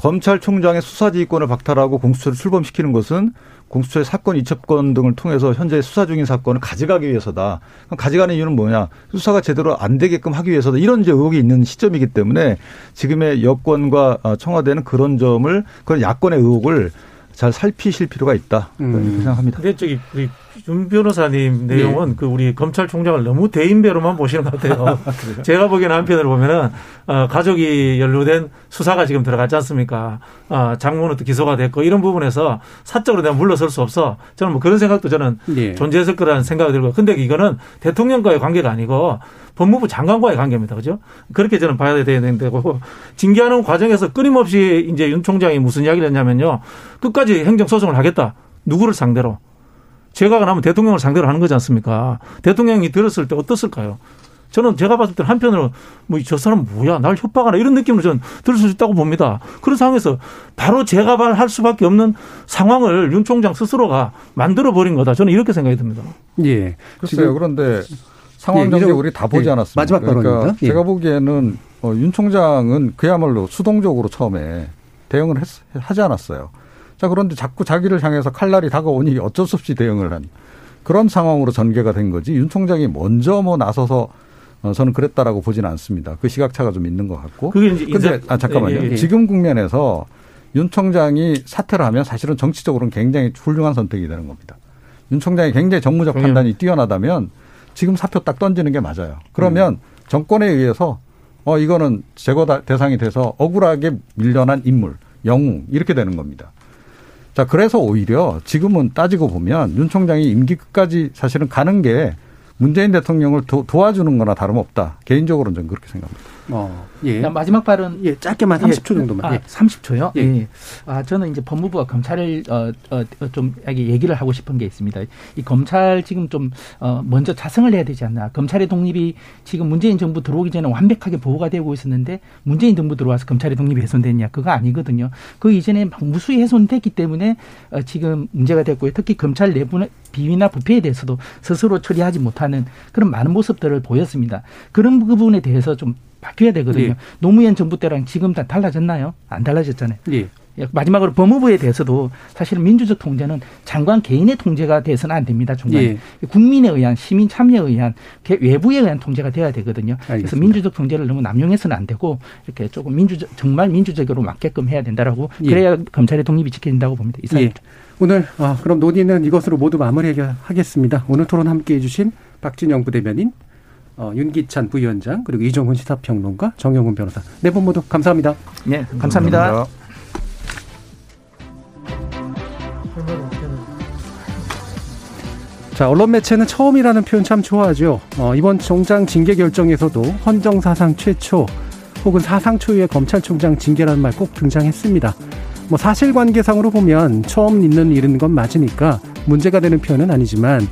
검찰총장의 수사지휘권을 박탈하고 공수처를 출범시키는 것은 공수처의 사건 이첩권 등을 통해서 현재 수사 중인 사건을 가져가기 위해서다. 그럼 가져가는 이유는 뭐냐? 수사가 제대로 안 되게끔 하기 위해서다. 이런 이제 의혹이 있는 시점이기 때문에 지금의 여권과 청와대는 그런 점을 그런 야권의 의혹을 잘 살피실 필요가 있다. 음. 생각합니다. 근데 저기 윤 변호사님 내용은 네. 그 우리 검찰총장을 너무 대인배로만 보시는 것 같아요. 아, 제가 보기에는 한편으로 보면은 어, 가족이 연루된 수사가 지금 들어갔지 않습니까? 어, 장모는 또 기소가 됐고 이런 부분에서 사적으로 내가 물러설 수 없어. 저는 뭐 그런 생각도 저는 네. 존재했을 거라는 생각이 들고. 근데 이거는 대통령과의 관계가 아니고 법무부 장관과의 관계입니다. 그죠? 그렇게 저는 봐야 되는 데고 징계하는 과정에서 끊임없이 이제 윤 총장이 무슨 이야기를 했냐면요. 끝까지 행정소송을 하겠다. 누구를 상대로. 제가 나면 대통령을 상대로 하는 거지 않습니까? 대통령이 들었을 때 어떻을까요? 저는 제가 봤을 때 한편으로 뭐 저 사람 뭐야 날 협박하나 이런 느낌으로 저는 들을 수 있다고 봅니다. 그런 상황에서 바로 제가 할 수밖에 없는 상황을 윤 총장 스스로가 만들어 버린 거다. 저는 이렇게 생각이 듭니다. 예. 글쎄요. 그런데 상황 예, 전개 우리 다 보지 예, 않았습니다. 마지막 발언입니다. 그러니까 예. 제가 보기에는 어, 윤 총장은 그야말로 수동적으로 처음에 대응을 했, 하지 않았어요. 자, 그런데 자꾸 자기를 향해서 칼날이 다가오니 어쩔 수 없이 대응을 한 그런 상황으로 전개가 된 거지 윤 총장이 먼저 뭐 나서서 어, 저는 그랬다라고 보지는 않습니다. 그 시각차가 좀 있는 것 같고. 그게 이제 근데 아 잠깐만요. 예, 예, 예. 지금 국면에서 윤 총장이 사퇴를 하면 사실은 정치적으로는 굉장히 훌륭한 선택이 되는 겁니다. 윤 총장이 굉장히 정무적 그럼요. 판단이 뛰어나다면 지금 사표 딱 던지는 게 맞아요. 그러면 음. 정권에 의해서 어 이거는 제거 대상이 돼서 억울하게 밀려난 인물, 영웅 이렇게 되는 겁니다. 자, 그래서 오히려 지금은 따지고 보면 윤 총장이 임기 끝까지 사실은 가는 게 문재인 대통령을 도, 와주는 거나 다름없다. 개인적으로는 저는 그렇게 생각합니다. 어, 예. 마지막 발언 예, 짧게만 30초 예. 정도만. 아, 예. 30초요? 예. 예. 아, 저는 이제 법무부와 검찰을 어, 어, 좀 얘기를 하고 싶은 게 있습니다. 이 검찰 지금 좀 어, 먼저 자성을 해야 되지 않나. 검찰의 독립이 지금 문재인 정부 들어오기 전에 완벽하게 보호가 되고 있었는데 문재인 정부 들어와서 검찰의 독립이 훼손됐냐? 그거 아니거든요. 그 이전에 무수히 훼손됐기 때문에 어, 지금 문제가 됐고요. 특히 검찰 내부 비위나 부패에 대해서도 스스로 처리하지 못하는 그런 많은 모습들을 보였습니다. 그런 부분에 대해서 좀 바뀌어야 되거든요. 예. 노무현 정부 때랑 지금 다 달라졌나요? 안 달라졌잖아요. 예. 마지막으로 법무부에 대해서도 사실 민주적 통제는 장관 개인의 통제가 돼서는 안 됩니다. 중간에 예. 국민에 의한 시민 참여에 의한 외부에 의한 통제가 돼야 되거든요. 알겠습니다. 그래서 민주적 통제를 너무 남용해서는 안 되고 이렇게 조금 민주적 정말 민주적으로 맞게끔 해야 된다라고 예. 그래야 검찰의 독립이 지켜진다고 봅니다. 이상. 예. 오늘 아, 그럼 논의는 이것으로 모두 마무리하겠습니다. 오늘 토론 함께해 주신 박진영 부대변인 어, 윤기찬 부위원장 그리고 이종훈 시사평론가 정영훈 변호사 네 분 모두 감사합니다. 네, 감사합니다. 감사합니다. 자, 언론 매체는 처음이라는 표현 참 좋아하죠. 어, 이번 총장 징계 결정에서도 헌정 사상 최초 혹은 사상 초유의 검찰총장 징계라는 말 꼭 등장했습니다. 뭐 사실관계상으로 보면 처음 있는 일은 건 맞으니까 문제가 되는 표현은 아니지만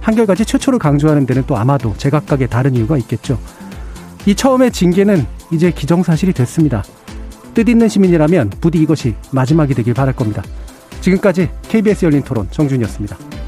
한결같이 최초를 강조하는 데는 또 아마도 제각각의 다른 이유가 있겠죠. 이 처음의 징계는 이제 기정사실이 됐습니다. 뜻있는 시민이라면 부디 이것이 마지막이 되길 바랄 겁니다. 지금까지 KBS 열린 토론 정준이었습니다.